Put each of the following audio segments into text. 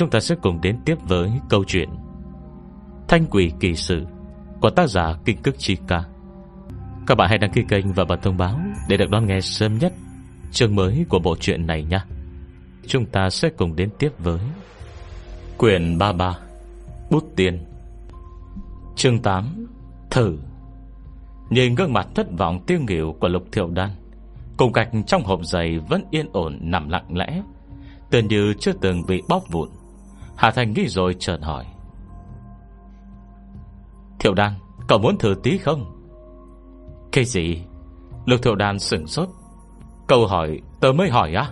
chúng ta sẽ cùng đến tiếp với câu chuyện Thanh quỷ kỳ sự Của tác giả Kinh Cức Chi Ca. Các bạn hãy đăng ký kênh và bật thông báo Để được đón nghe sớm nhất Chương mới của bộ truyện này nhé Chúng ta sẽ cùng đến tiếp với Quyển 33 Bút tiền Chương 8 Thử. Nhìn gương mặt thất vọng tiêu nghỉu của Lục Thiệu Đan, Cùng gạch trong hộp giày Vẫn yên ổn nằm lặng lẽ Tưởng như chưa từng bị bóp vụn. Hà Thành nghĩ rồi chợt hỏi. Thiệu Đan, Cậu muốn thử tí không? Cái gì? Lục Thiệu Đan sửng sốt. Câu hỏi, tớ mới hỏi á?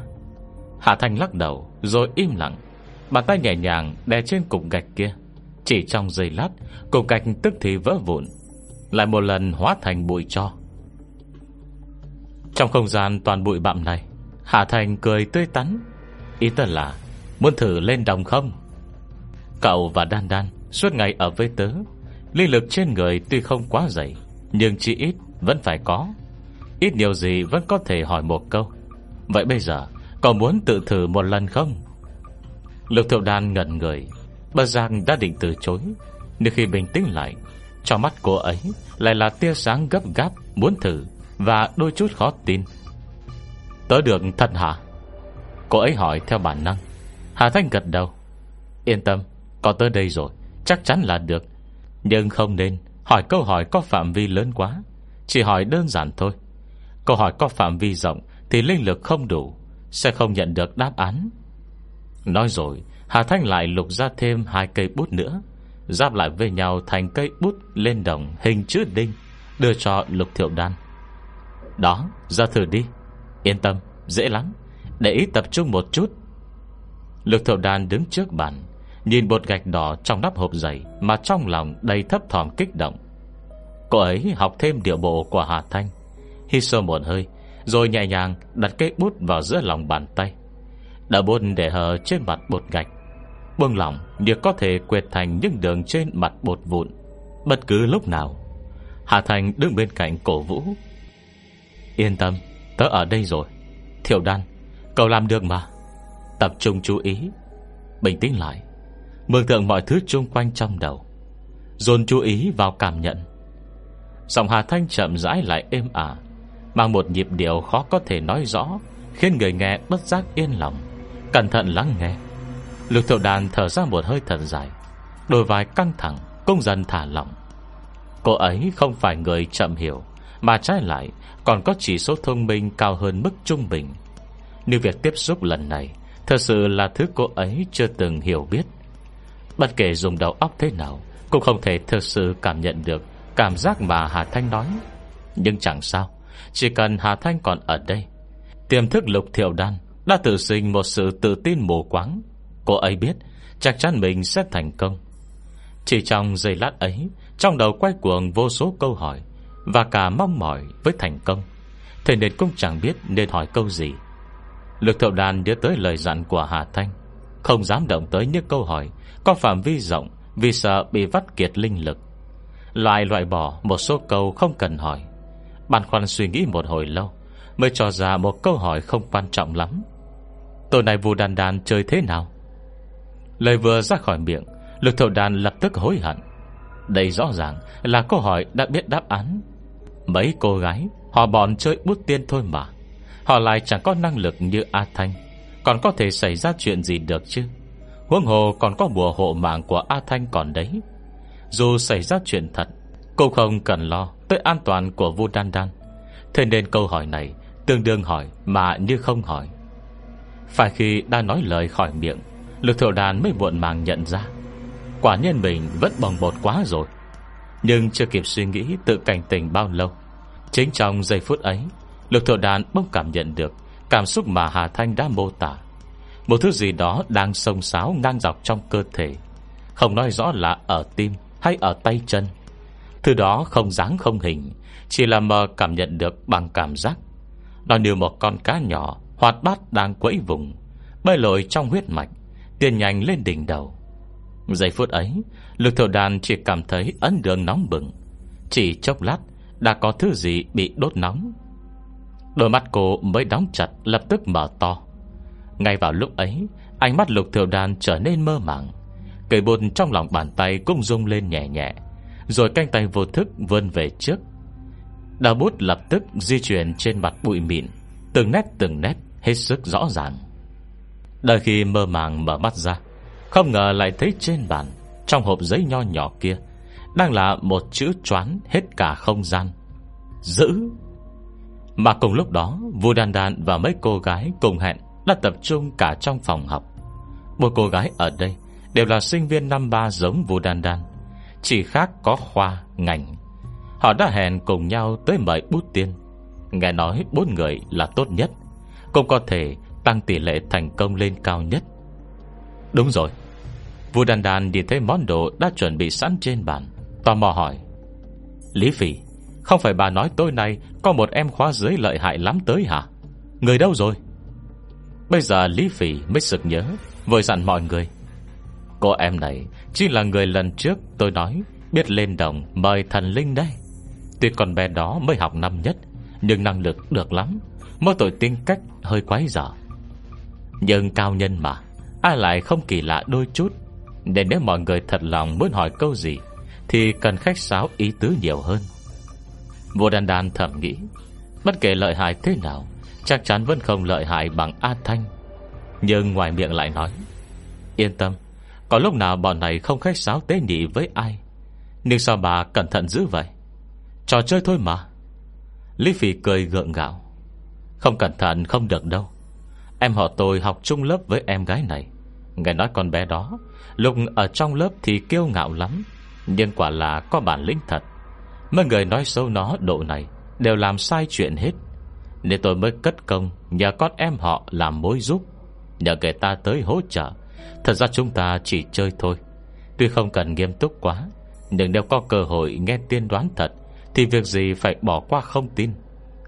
Hà Thành lắc đầu, Rồi im lặng. Bàn tay nhẹ nhàng đè trên cục gạch kia. Chỉ trong giây lát, Cục gạch tức thì vỡ vụn, Lại một lần hóa thành bụi cho. Trong không gian toàn bụi bặm này, Hà Thành cười tươi tắn. Ý tớ là, Muốn thử lên đồng không? Cậu và Đan Đan Suốt ngày ở với tớ. Linh lực trên người tuy không quá dày, Nhưng chỉ ít vẫn phải có. Ít nhiều gì vẫn có thể hỏi một câu. Vậy bây giờ, Cậu muốn tự thử một lần không? Lục thiệu đan ngẩn người. Bà Giang đã định từ chối, Nhưng khi bình tĩnh lại, Trong mắt cô ấy lại là tia sáng gấp gáp Muốn thử Và đôi chút khó tin. Tớ được thật hả Cô ấy hỏi theo bản năng. Hà Thanh gật đầu. Yên tâm có tới đây rồi, Chắc chắn là được. Nhưng không nên hỏi câu hỏi có phạm vi lớn quá, Chỉ hỏi đơn giản thôi. Câu hỏi có phạm vi rộng Thì linh lực không đủ, Sẽ không nhận được đáp án. Nói rồi, Hà Thanh lại lục ra thêm hai cây bút nữa, Giáp lại với nhau thành cây bút lên đồng Hình chữ đinh, Đưa cho lục thiệu đan. Đó, ra thử đi, Yên tâm, dễ lắm, Để ý tập trung một chút. Lục thiệu đan đứng trước bàn Nhìn bột gạch đỏ trong nắp hộp giày Mà trong lòng đầy thấp thỏm kích động. Cô ấy học thêm điệu bộ của Hà Thanh. Hít sâu một hơi, Rồi nhẹ nhàng đặt cây bút vào giữa lòng bàn tay. Đã bút để hờ trên mặt bột gạch. Buông lỏng Như có thể quệt thành những đường trên mặt bột vụn. Bất cứ lúc nào, Hà Thành đứng bên cạnh cổ vũ. Yên tâm, Tớ ở đây rồi. Thiệu đan, Cậu làm được mà. Tập trung chú ý. Bình tĩnh lại. Mường tượng mọi thứ chung quanh trong đầu, Dồn chú ý vào cảm nhận. Giọng Hà Thanh chậm rãi lại êm ả, Mang một nhịp điệu khó có thể nói rõ, Khiến người nghe bất giác yên lòng, Cẩn thận lắng nghe. Lục thiệu đàn thở ra một hơi thật dài, Đôi vai căng thẳng, Cũng dần thả lỏng. Cô ấy không phải người chậm hiểu, Mà trái lại còn có chỉ số thông minh Cao hơn mức trung bình. Nếu việc tiếp xúc lần này, Thật sự là thứ cô ấy chưa từng hiểu biết. Bất kể dùng đầu óc thế nào, Cũng không thể thực sự cảm nhận được Cảm giác mà Hà Thanh nói. Nhưng chẳng sao, Chỉ cần Hà Thanh còn ở đây, Tiềm thức lục thiệu đan Đã tự sinh một sự tự tin mù quáng. Cô ấy biết Chắc chắn mình sẽ thành công. Chỉ trong giây lát ấy, Trong đầu quay cuồng vô số câu hỏi Và cả mong mỏi với thành công. Thế nên cũng chẳng biết nên hỏi câu gì. Lực thiệu Đan nhớ tới lời dặn của Hà Thanh, Không dám động tới những câu hỏi có phạm vi rộng, Vì sợ bị vắt kiệt linh lực. Loại loại bỏ một số câu không cần hỏi. Bàn khoăn suy nghĩ một hồi lâu, Mới cho ra một câu hỏi không quan trọng lắm. Tối nay vù đàn đàn chơi thế nào? Lời vừa ra khỏi miệng Lực thầu đàn lập tức hối hận. Đây rõ ràng là câu hỏi đã biết đáp án. Mấy cô gái, Họ bọn chơi bút tiên thôi mà. Họ lại chẳng có năng lực như A Thanh. Còn có thể xảy ra chuyện gì được chứ? Huống hồ còn có bùa hộ mạng của A Thanh còn đấy. Dù xảy ra chuyện thật Cô không cần lo tới an toàn của Vu Đan Đan. Thế nên câu hỏi này Tương đương hỏi mà như không hỏi. Phải khi đã nói lời khỏi miệng Lực thiểu đàn mới muộn màng nhận ra. Quả nhân mình vẫn bồng bột quá rồi, Nhưng chưa kịp suy nghĩ Tự cảnh tình bao lâu. Chính trong giây phút ấy Lực thiểu đàn bỗng cảm nhận được Cảm xúc mà Hà Thanh đã mô tả. Một thứ gì đó đang sông sáo Ngang dọc trong cơ thể. Không nói rõ là ở tim hay ở tay chân. Thứ đó không dáng không hình, Chỉ là mờ cảm nhận được bằng cảm giác. Nó như một con cá nhỏ, Hoạt bát đang quẫy vùng, Bơi lội trong huyết mạch Tiền nhanh lên đỉnh đầu. Giây phút ấy, Lực thổ đàn chỉ cảm thấy ấn đường nóng bừng. Chỉ chốc lát, Đã có thứ gì bị đốt nóng. Đôi mắt cô mới đóng chặt, Lập tức mở to. Ngay vào lúc ấy, Ánh mắt lục thiểu đàn trở nên mơ màng. Cây bột trong lòng bàn tay cũng rung lên nhẹ nhẹ, Rồi canh tay vô thức vươn về trước. Đào bút lập tức di chuyển trên mặt bụi mịn, Từng nét từng nét Hết sức rõ ràng. Đợi khi mơ màng mở mắt ra, Không ngờ lại thấy trên bàn, Trong hộp giấy nho nhỏ kia, Đang là một chữ choán hết cả không gian. Giữ. Mà cùng lúc đó Vua Đan Đan và mấy cô gái cùng hẹn đã tập trung cả trong phòng học. Một cô gái ở đây Đều là sinh viên năm ba giống Vu Đan Đan. Chỉ khác có khoa, ngành. Họ đã hẹn cùng nhau tới mời bút tiên. Nghe nói bốn người là tốt nhất Cũng có thể tăng tỷ lệ thành công lên cao nhất. Đúng rồi. Vua đàn đàn nhìn thấy món đồ Đã chuẩn bị sẵn trên bàn Tò mò hỏi. Lý Phỉ Không phải bà nói tối nay Có một em khóa dưới lợi hại lắm tới hả? Người đâu rồi? Bây giờ Lý Phỉ mới sực nhớ, Vội dặn mọi người. Cô em này Chỉ là người lần trước tôi nói, Biết lên đồng mời thần linh đây. Tuy con bé đó mới học năm nhất, Nhưng năng lực được lắm Mỗi tội tính cách hơi quái dở. Nhưng cao nhân mà, Ai lại không kỳ lạ đôi chút? Để nếu mọi người thật lòng muốn hỏi câu gì, Thì cần khách sáo ý tứ nhiều hơn. Vô đàn đàn thầm nghĩ, Bất kể lợi hại thế nào Chắc chắn vẫn không lợi hại bằng A Thanh. Nhưng ngoài miệng lại nói, Yên tâm, Có lúc nào bọn này không khách sáo tế nhị với ai? Nhưng sao bà cẩn thận dữ vậy? Trò chơi thôi mà. Lý Phi cười gượng gạo, Không cẩn thận không được đâu. Em họ tôi học chung lớp với em gái này. Nghe nói con bé đó, Lúc ở trong lớp thì kiêu ngạo lắm, Nhưng quả là có bản lĩnh thật. Mấy người nói xấu nó độ này Đều làm sai chuyện hết. Nên tôi mới cất công Nhờ con em họ làm mối giúp, Nhờ người ta tới hỗ trợ. Thật ra chúng ta chỉ chơi thôi. Tuy không cần nghiêm túc quá, Nhưng nếu có cơ hội nghe tiên đoán thật, thì việc gì phải bỏ qua không tin.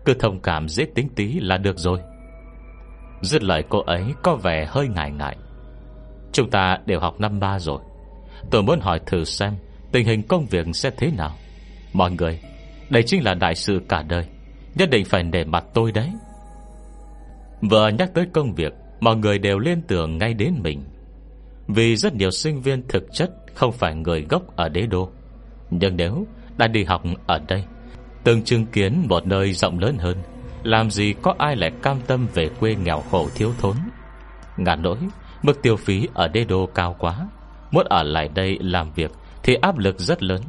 Cứ thông cảm dễ tính tí là được rồi. Dứt lời cô ấy có vẻ hơi ngại ngại. Chúng ta đều học năm ba rồi. Tôi muốn hỏi thử xem Tình hình công việc sẽ thế nào. Mọi người, Đây chính là đại sự cả đời. Nhất định phải nể mặt tôi đấy. Vừa nhắc tới công việc, Mọi người đều liên tưởng ngay đến mình. Vì rất nhiều sinh viên thực chất Không phải người gốc ở đế đô. Nhưng nếu đã đi học ở đây, Từng chứng kiến một nơi rộng lớn hơn, Làm gì có ai lại cam tâm về quê nghèo khổ thiếu thốn? Ngàn nỗi, Mức tiêu phí ở Đế đô cao quá. Muốn ở lại đây làm việc Thì áp lực rất lớn.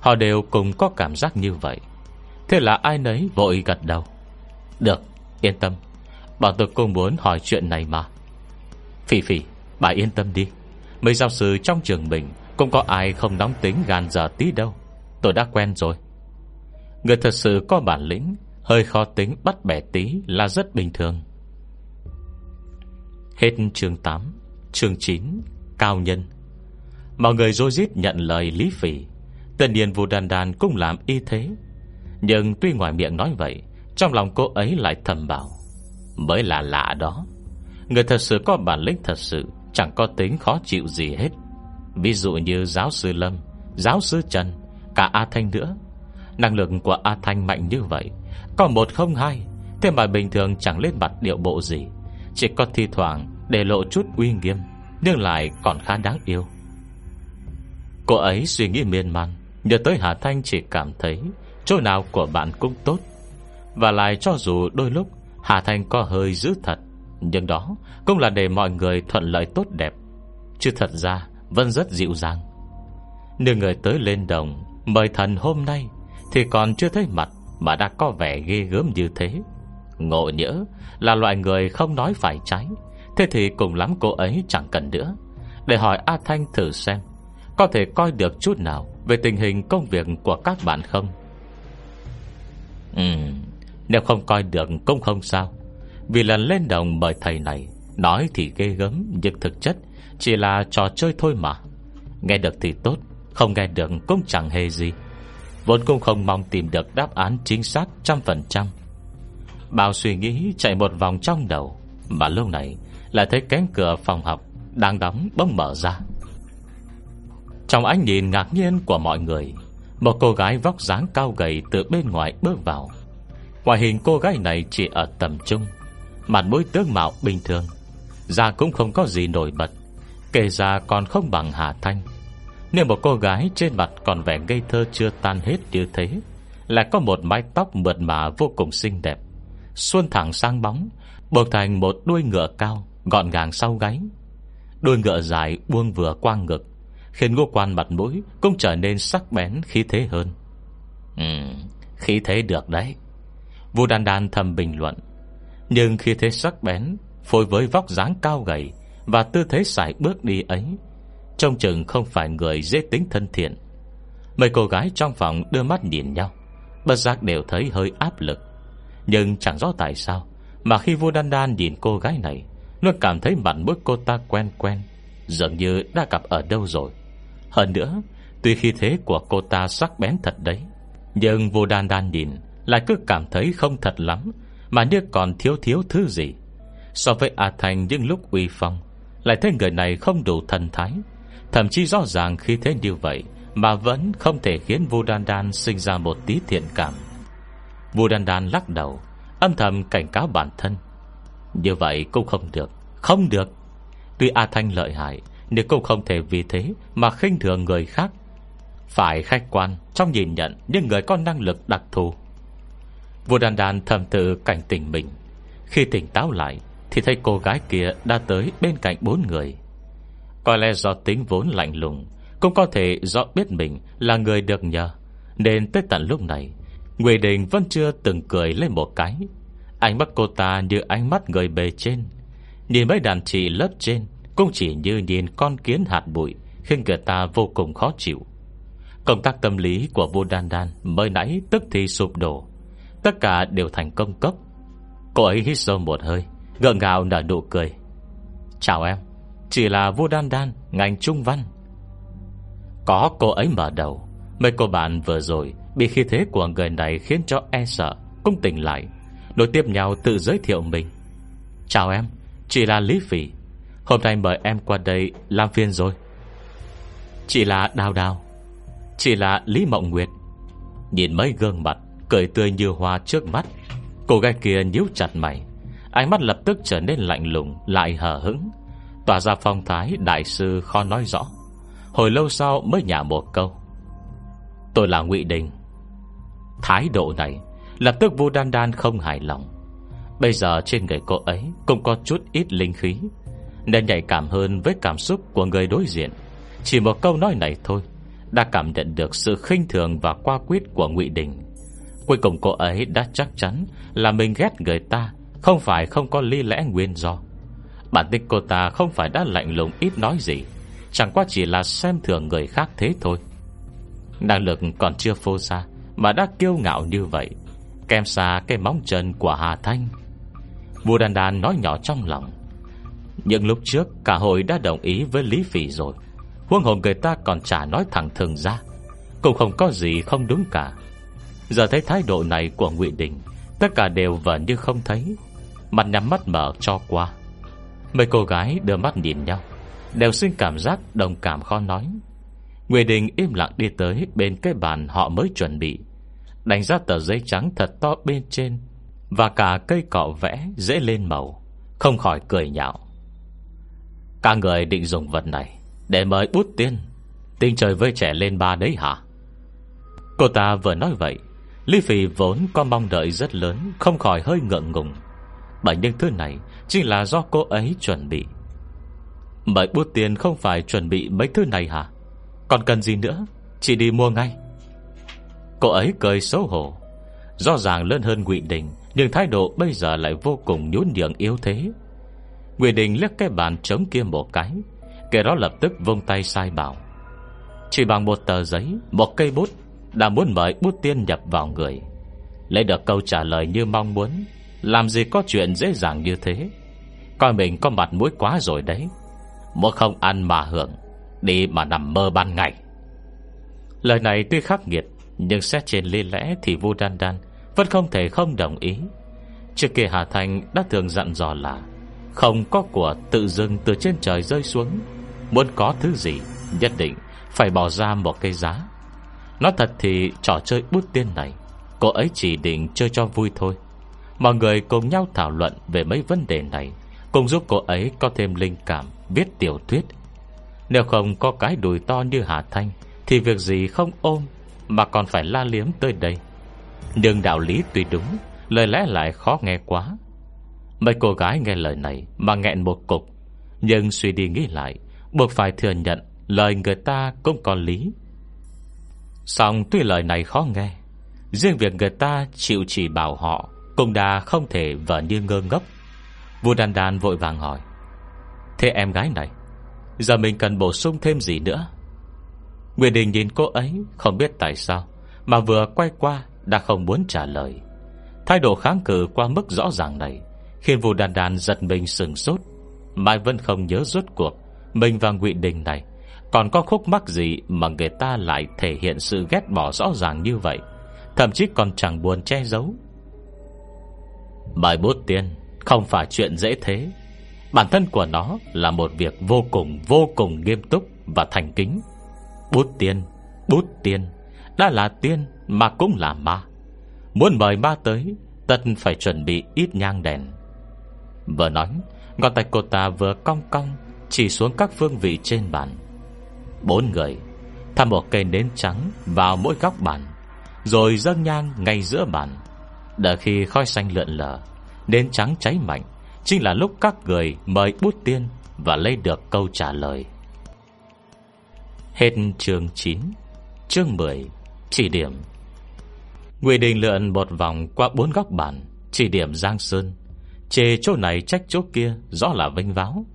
Họ đều cùng có cảm giác như vậy. Thế là ai nấy vội gật đầu. Được, yên tâm. Bọn tôi cũng muốn hỏi chuyện này mà. Phỉ phỉ, bà yên tâm đi. Mấy giáo sư trong trường mình Cũng có ai không nóng tính gan giờ tí đâu. Tôi đã quen rồi. Người thật sự có bản lĩnh Hơi khó tính bắt bẻ tí là rất bình thường. Hết chương 8 Chương 9 Cao nhân. Mọi người dối rít nhận lời Lý Phỉ Tất nhiên Vũ Đàn Đàn cũng làm y thế. Nhưng tuy ngoài miệng nói vậy, Trong lòng cô ấy lại thầm bảo, Mới là lạ đó. Người thật sự có bản lĩnh thật sự, Chẳng có tính khó chịu gì hết. Ví dụ như giáo sư Lâm, Giáo sư Trần, Cả A Thanh nữa. Năng lực của A Thanh mạnh như vậy, Có một không hai, Thế mà bình thường chẳng lên mặt điệu bộ gì. Chỉ có thi thoảng để lộ chút uy nghiêm, Nhưng lại còn khá đáng yêu. Cô ấy suy nghĩ miên man, Nhớ tới Hà Thanh chỉ cảm thấy Chỗ nào của bạn cũng tốt. Và lại cho dù đôi lúc Hà Thanh có hơi dữ thật, Nhưng đó cũng là để mọi người thuận lợi tốt đẹp. Chứ thật ra, Vẫn rất dịu dàng. Nếu người tới lên đồng, Mời thần hôm nay, Thì còn chưa thấy mặt Mà đã có vẻ ghê gớm như thế. Ngộ nhỡ là loại người không nói phải trái, Thế thì cùng lắm cô ấy chẳng cần nữa. Để hỏi A Thanh thử xem, Có thể coi được chút nào Về tình hình công việc của các bạn không? Ừ Nếu không coi được cũng không sao. Vì lần lên đồng mời thầy này, Nói thì ghê gớm, Nhưng thực chất Chỉ là trò chơi thôi mà. Nghe được thì tốt, không nghe được cũng chẳng hề gì. Vốn cũng không mong tìm được đáp án chính xác trăm phần trăm. Bao suy nghĩ chạy một vòng trong đầu, Mà lúc này Lại thấy cánh cửa phòng học Đang đóng bỗng mở ra. Trong ánh nhìn ngạc nhiên của mọi người một cô gái vóc dáng cao gầy Từ bên ngoài bước vào. Ngoại hình cô gái này chỉ ở tầm trung, Mặt mũi tướng mạo bình thường, Da cũng không có gì nổi bật Kể ra còn không bằng Hà Thanh. Nếu một cô gái trên mặt còn vẻ ngây thơ chưa tan hết như thế, Lại có một mái tóc mượt mà vô cùng xinh đẹp, Xuân thẳng sang bóng, Buộc thành một đuôi ngựa cao, Gọn gàng sau gáy. Đuôi ngựa dài buông vừa quang ngực Khiến ngô quan mặt mũi Cũng trở nên sắc bén khí thế hơn. Ừ Khí thế được đấy. Vu đan đan thầm bình luận. Nhưng khi thế sắc bén, Phối với vóc dáng cao gầy Và tư thế sải bước đi ấy, Trông chừng không phải người dễ tính thân thiện. Mấy cô gái trong phòng đưa mắt nhìn nhau, Bất giác đều thấy hơi áp lực. Nhưng chẳng rõ tại sao Mà khi vua Đan Đan nhìn cô gái này, Luôn cảm thấy mặt mũi cô ta quen quen, Dường như đã gặp ở đâu rồi. Hơn nữa, Tuy khi thế của cô ta sắc bén thật đấy, Nhưng vô Đan Đan nhìn Lại cứ cảm thấy không thật lắm, Mà như còn thiếu thiếu thứ gì. So với A Thành những lúc uy phong, Lại thấy người này không đủ thần thái. Thậm chí rõ ràng khi thế như vậy Mà vẫn không thể khiến vô Đan Đan Sinh ra một tí thiện cảm. Vô Đan Đan lắc đầu, Âm thầm cảnh cáo bản thân. Như vậy cũng không được Không được. Tuy A Thanh lợi hại nhưng cũng không thể vì thế Mà khinh thường người khác, Phải khách quan trong nhìn nhận Những người có năng lực đặc thù. Vua Đan Đan thầm tự cảnh tỉnh mình. Khi tỉnh táo lại, Thì thấy cô gái kia đã tới bên cạnh bốn người. Có lẽ do tính vốn lạnh lùng, Cũng có thể do biết mình Là người được nhờ, Nên tới tận lúc này Nguy Đình vẫn chưa từng cười lên một cái. Ánh mắt cô ta như ánh mắt người bề trên, Nhìn mấy đàn chị lớp trên cũng chỉ như nhìn con kiến hạt bụi, Khiến người ta vô cùng khó chịu. Công tác tâm lý của vua Đan Đan Mới nãy tức thì sụp đổ. Tất cả đều thành công cấp. Cô ấy hít sâu một hơi Gượng gạo nở nụ cười. Chào em, Chỉ là vua Đan Đan, Ngành trung văn. Có cô ấy mở đầu, Mấy cô bạn vừa rồi Bị khí thế của người này khiến cho e sợ, Cũng tỉnh lại Đối tiếp nhau tự giới thiệu mình. Chào em, chỉ là Lý Phỉ Hôm nay mời em qua đây làm phiên rồi. Chị là Đào Đào Chị là Lý Mộng Nguyệt. Nhìn mấy gương mặt Cười tươi như hoa trước mắt, Cô gái kia nhíu chặt mày, Ánh mắt lập tức trở nên lạnh lùng, Lại hờ hững. Tỏa ra phong thái đại sư khó nói rõ. Hồi lâu sau mới nhả một câu. Tôi là ngụy Đình. Thái độ này Lập tức vô đan đan không hài lòng. Bây giờ trên người cô ấy Cũng có chút ít linh khí. Nên nhạy cảm hơn với cảm xúc của người đối diện. Chỉ một câu nói này thôi, Đã cảm nhận được sự khinh thường Và qua quyết của ngụy Đình. Cuối cùng cô ấy đã chắc chắn Là mình ghét người ta, Không phải không có lý lẽ nguyên do. Bản tính cô ta không phải đã lạnh lùng ít nói gì, Chẳng qua chỉ là xem thường người khác thế thôi. Năng lực còn chưa phô ra, Mà đã kiêu ngạo như vậy, Kèm xa cái móng chân của Hà Thanh. Vua Đàn Đàn nói nhỏ trong lòng những lúc trước, Cả hội đã đồng ý với Lý Phỉ rồi. Huân hồn người ta còn chả nói thẳng thường ra. Cũng không có gì không đúng cả. Giờ thấy thái độ này của ngụy Đình, Tất cả đều vẫn như không thấy. Mặt nhắm mắt mở cho qua. Mấy cô gái đưa mắt nhìn nhau, Đều xin cảm giác đồng cảm khó nói. Ngụy Đình im lặng đi tới Bên cái bàn họ mới chuẩn bị, Đánh ra tờ giấy trắng thật to bên trên Và cả cây cọ vẽ Dễ lên màu, Không khỏi cười nhạo. Các người định dùng vật này Để mời bút tiên Tinh trời với trẻ lên ba đấy hả? Cô ta vừa nói vậy, Lý Phi vốn có mong đợi rất lớn, Không khỏi hơi ngượng ngùng. Bởi những thứ này Chính là do cô ấy chuẩn bị. Mời bút tiên không phải chuẩn bị mấy thứ này hả? Còn cần gì nữa? Chỉ đi mua ngay. Cô ấy cười xấu hổ. Rõ ràng lớn hơn Ngụy Đình, Nhưng thái độ bây giờ lại vô cùng nhún nhường yếu thế. Ngụy Đình liếc cái bàn trống kia một cái. Kẻ đó lập tức vung tay sai bảo. Chỉ bằng một tờ giấy, Một cây bút, Đã muốn mời bút tiên nhập vào người. Lấy được câu trả lời như mong muốn, Làm gì có chuyện dễ dàng như thế. Coi mình có mặt mũi quá rồi đấy. Một không ăn mà hưởng, Đi mà nằm mơ ban ngày. Lời này tuy khắc nghiệt, Nhưng xét trên lý lẽ thì Vu Đan Đan Vẫn không thể không đồng ý. Trước kia Hà Thành đã thường dặn dò là không có của tự dưng từ trên trời rơi xuống. Muốn có thứ gì, Nhất định phải bỏ ra một cây giá. Nói thật thì trò chơi bút tiên này, Cô ấy chỉ định chơi cho vui thôi. Mọi người cùng nhau thảo luận Về mấy vấn đề này, Cùng giúp cô ấy có thêm linh cảm Viết tiểu thuyết. Nếu không có cái đùi to như Hà Thanh, Thì việc gì không ôm, Mà còn phải la liếm tới đây. Nhưng đạo lý tuy đúng, Lời lẽ lại khó nghe quá. Mấy cô gái nghe lời này Mà nghẹn một cục. Nhưng suy đi nghĩ lại, Buộc phải thừa nhận Lời người ta cũng có lý. Xong tuy lời này khó nghe, Riêng việc người ta chịu chỉ bảo họ Cũng đã không thể vợ như ngơ ngốc. Vua đàn đàn vội vàng hỏi, Thế em gái này, Giờ mình cần bổ sung thêm gì nữa? Nguyễn Đình nhìn cô ấy, Không biết tại sao Mà vừa quay qua đã không muốn trả lời. Thái độ kháng cự qua mức rõ ràng này Khiến vua đàn đàn giật mình sừng sốt, Mai vẫn không nhớ rốt cuộc Mình và Ngụy Đình này Còn có khúc mắc gì Mà người ta lại thể hiện sự ghét bỏ rõ ràng như vậy, Thậm chí còn chẳng buồn che giấu. Bài bút tiên, Không phải chuyện dễ thế. Bản thân của nó là một việc vô cùng Vô cùng nghiêm túc và thành kính. Bút tiên Bút tiên, Đã là tiên mà cũng là ma. Muốn mời ma tới, Tất phải chuẩn bị ít nhang đèn. Vừa nói, Ngón tay cô ta vừa cong cong, Chỉ xuống các phương vị trên bàn. Bốn người, Thăm một cây nến trắng vào mỗi góc bàn, Rồi dâng nhang ngay giữa bàn. Đợi khi khói xanh lượn lờ, Nến trắng cháy mạnh, Chính là lúc các người mời bút tiên Và lấy được câu trả lời. Hết chương 9 Chương 10 Chỉ điểm. Ngụy Đình lượn một vòng qua bốn góc bàn, Chỉ điểm Giang Sơn. Chê chỗ này trách chỗ kia, Rõ là vinh váo.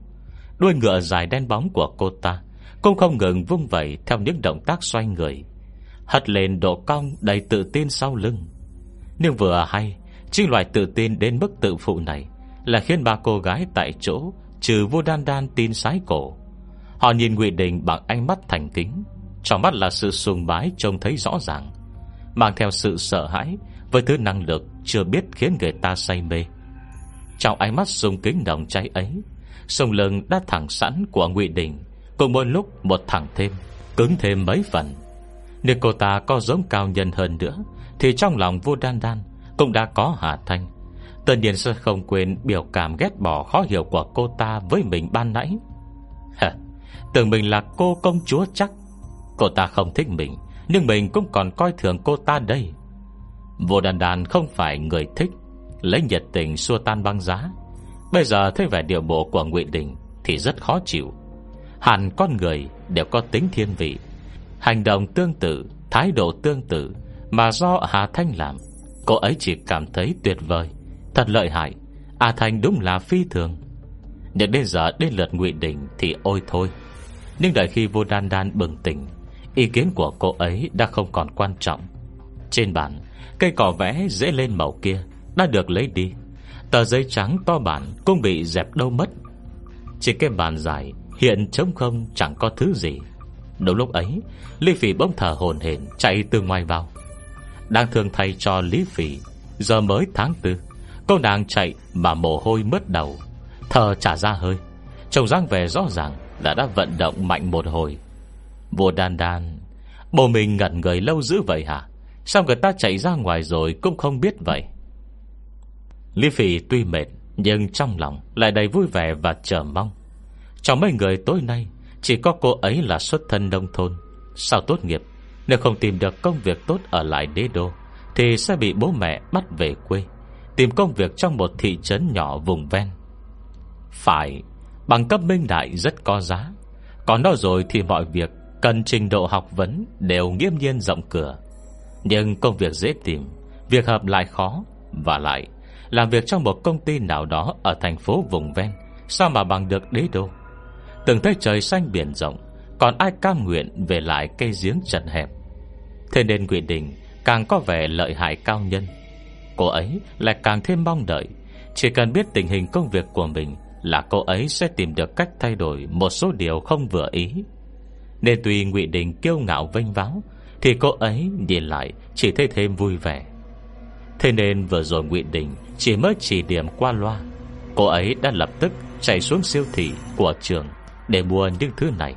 Đuôi ngựa dài đen bóng của cô ta, Cũng không ngừng vung vẩy Theo những động tác xoay người. Hất lên độ cong đầy tự tin sau lưng. Nhưng vừa hay, Chính loại tự tin đến mức tự phụ này Là khiến ba cô gái tại chỗ Trừ vô đan đan tin sái cổ. Họ nhìn Ngụy Đình bằng ánh mắt thành kính, Trong mắt là sự sùng bái trông thấy rõ ràng, Mang theo sự sợ hãi Với thứ năng lực chưa biết khiến người ta say mê. Trong ánh mắt sung kính đồng cháy ấy, Sông lưng đã thẳng sẵn của Ngụy Đình. Cùng một lúc, một thẳng thêm, Cứng thêm mấy phần. Nếu cô ta có giống cao nhân hơn nữa, Thì trong lòng vua đan đan Cũng đã có Hà Thanh. Tất nhiên sẽ không quên biểu cảm ghét bỏ khó hiểu của cô ta với mình ban nãy. Hả, Tưởng mình là cô công chúa chắc. Cô ta không thích mình, Nhưng mình cũng còn coi thường cô ta đây. Vô đàn đàn không phải người thích. Lấy nhiệt tình xua tan băng giá. Bây giờ thấy vẻ điều bộ của Ngụy Đình Thì rất khó chịu. Hẳn con người đều có tính thiên vị, Hành động tương tự, Thái độ tương tự Mà do Hà Thanh làm, Cô ấy chỉ cảm thấy tuyệt vời, Thật lợi hại. A Thanh đúng là phi thường. Nhưng đến giờ đến lượt Ngụy Đình Thì ôi thôi. Nhưng đợi khi vô đan đan bừng tỉnh, Ý kiến của cô ấy đã không còn quan trọng. Trên bàn, Cây cỏ vẽ dễ lên màu kia đã được lấy đi. Tờ giấy trắng to bản cũng bị dẹp đâu mất. Trên cái bàn dài, Hiện trống không, chẳng có thứ gì. Đúng lúc ấy, Lý Phỉ bỗng thở hồn hển, chạy từ ngoài vào. Đang thường thay cho Lý Phỉ, Giờ mới tháng tư, Cô nàng chạy mà mồ hôi mướt đầu. Thở trả ra hơi, Trông dáng về rõ ràng là đã vận động mạnh một hồi. Vua đan đan, bồ mình ngẩn người lâu dữ vậy hả? Sao người ta chạy ra ngoài rồi Cũng không biết vậy? Lý phi tuy mệt, Nhưng trong lòng lại đầy vui vẻ và chờ mong. Trong mấy người tối nay, Chỉ có cô ấy là xuất thân nông thôn. Sau tốt nghiệp, Nếu không tìm được công việc tốt ở lại đế đô, Thì sẽ bị bố mẹ bắt về quê, Tìm công việc trong một thị trấn nhỏ vùng ven. Phải, Bằng cấp minh đại rất có giá. Còn đó rồi thì mọi việc Cần trình độ học vấn Đều nghiêm nhiên rộng cửa. Nhưng công việc dễ tìm, Việc hợp lại khó Và lại làm việc trong một công ty nào đó Ở thành phố vùng ven. Sao mà bằng được đế đô? Từng thấy trời xanh biển rộng, Còn ai cam nguyện về lại cây giếng trần hẹp? Thế nên Nguyễn Đình Càng có vẻ lợi hại cao nhân. Cô ấy lại càng thêm mong đợi. Chỉ cần biết tình hình công việc của mình Là cô ấy sẽ tìm được cách thay đổi Một số điều không vừa ý. Nên tuy ngụy Đình kiêu ngạo vênh váo, Thì cô ấy nhìn lại Chỉ thấy thêm vui vẻ. Thế nên vừa rồi ngụy Đình chỉ mới chỉ điểm qua loa. Cô ấy đã lập tức chạy xuống siêu thị Của trường để mua những thứ này.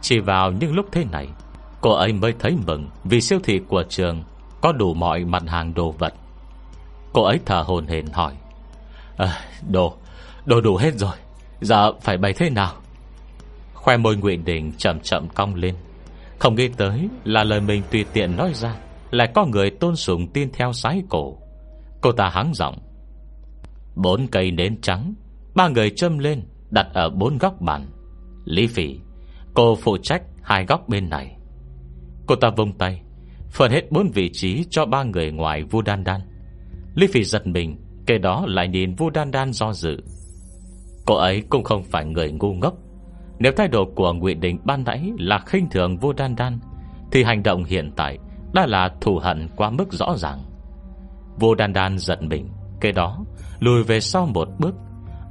Chỉ vào những lúc thế này Cô ấy mới thấy mừng Vì siêu thị của trường Có đủ mọi mặt hàng đồ vật. Cô ấy thở hồn hển hỏi à, Đồ Đồ đủ hết rồi Giờ phải bày thế nào? Khoe môi Nguyễn Đình chậm chậm cong lên. Không nghĩ tới là lời mình tùy tiện nói ra Lại có người tôn sùng tin theo sái cổ. Cô ta hắng giọng Bốn cây nến trắng, Ba người châm lên, Đặt ở bốn góc bàn. Lý Phỉ, Cô phụ trách hai góc bên này. Cô ta vung tay Phần hết bốn vị trí cho ba người ngoài Vu Đan Đan. Lý Phỉ giật mình Kể đó lại nhìn Vu Đan Đan do dự. Cô ấy cũng không phải người ngu ngốc. Nếu thái độ của Nguyễn Đình ban nãy Là khinh thường Vu Đan Đan, Thì hành động hiện tại Đã là thù hận quá mức rõ ràng. Vu Đan Đan giận mình Kể đó lùi về sau một bước,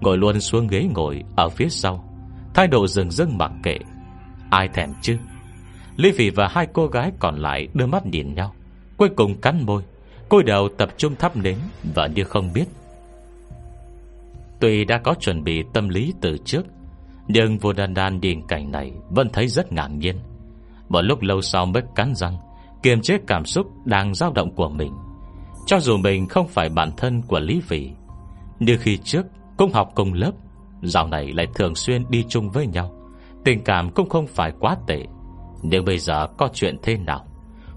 Ngồi luôn xuống ghế ngồi Ở phía sau, Thái độ rừng rưng mặc kệ. Ai thèm chứ? Lý Vị và hai cô gái còn lại đưa mắt nhìn nhau, Cuối cùng cắn môi Côi đầu tập trung thắp nến Và như không biết. Tuy đã có chuẩn bị tâm lý từ trước, Nhưng vua đan đan nhìn cảnh này Vẫn thấy rất ngạc nhiên. Một lúc lâu sau mới cắn răng, Kiềm chế cảm xúc đang dao động của mình. Cho dù mình không phải bản thân của Lý Vị như khi trước, Cũng học cùng lớp, Dạo này lại thường xuyên đi chung với nhau. Tình cảm cũng không phải quá tệ. Nhưng bây giờ có chuyện thế nào?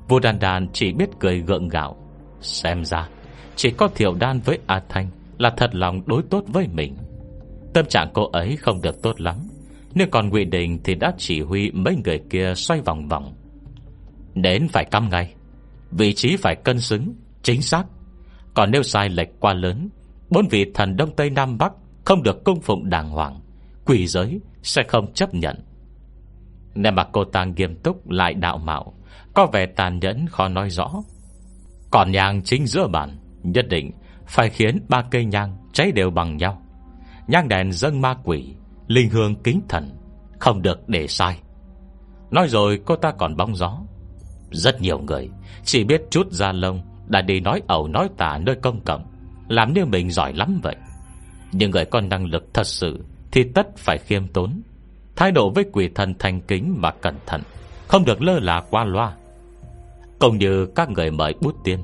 Vua đàn đàn chỉ biết cười gượng gạo. Xem ra, Chỉ có Thiệu Đan với A Thanh Là thật lòng đối tốt với mình. Tâm trạng cô ấy không được tốt lắm, Nhưng còn Ngụy Đình thì đã chỉ huy Mấy người kia xoay vòng vòng. Đến phải căm ngay. Vị trí phải cân xứng, Chính xác. Còn nếu sai lệch quá lớn Bốn vị thần Đông Tây Nam Bắc Không được cung phụng đàng hoàng, Quỷ giới sẽ không chấp nhận. Nên mà cô ta nghiêm túc lại đạo mạo, Có vẻ tàn nhẫn khó nói rõ. Còn nhang chính giữa bàn, Nhất định phải khiến ba cây nhang Cháy đều bằng nhau. Nhang đèn dâng ma quỷ, Linh hương kính thần, Không được để sai. Nói rồi cô ta còn bóng gió. Rất nhiều người Chỉ biết chút ra lông Đã đi nói ẩu nói tả nơi công cộng. Làm như mình giỏi lắm vậy. Nhưng người có năng lực thật sự Thì tất phải khiêm tốn. Thái độ với quỷ thần thành kính và cẩn thận, Không được lơ là qua loa. Cũng như các người mời bút tiên,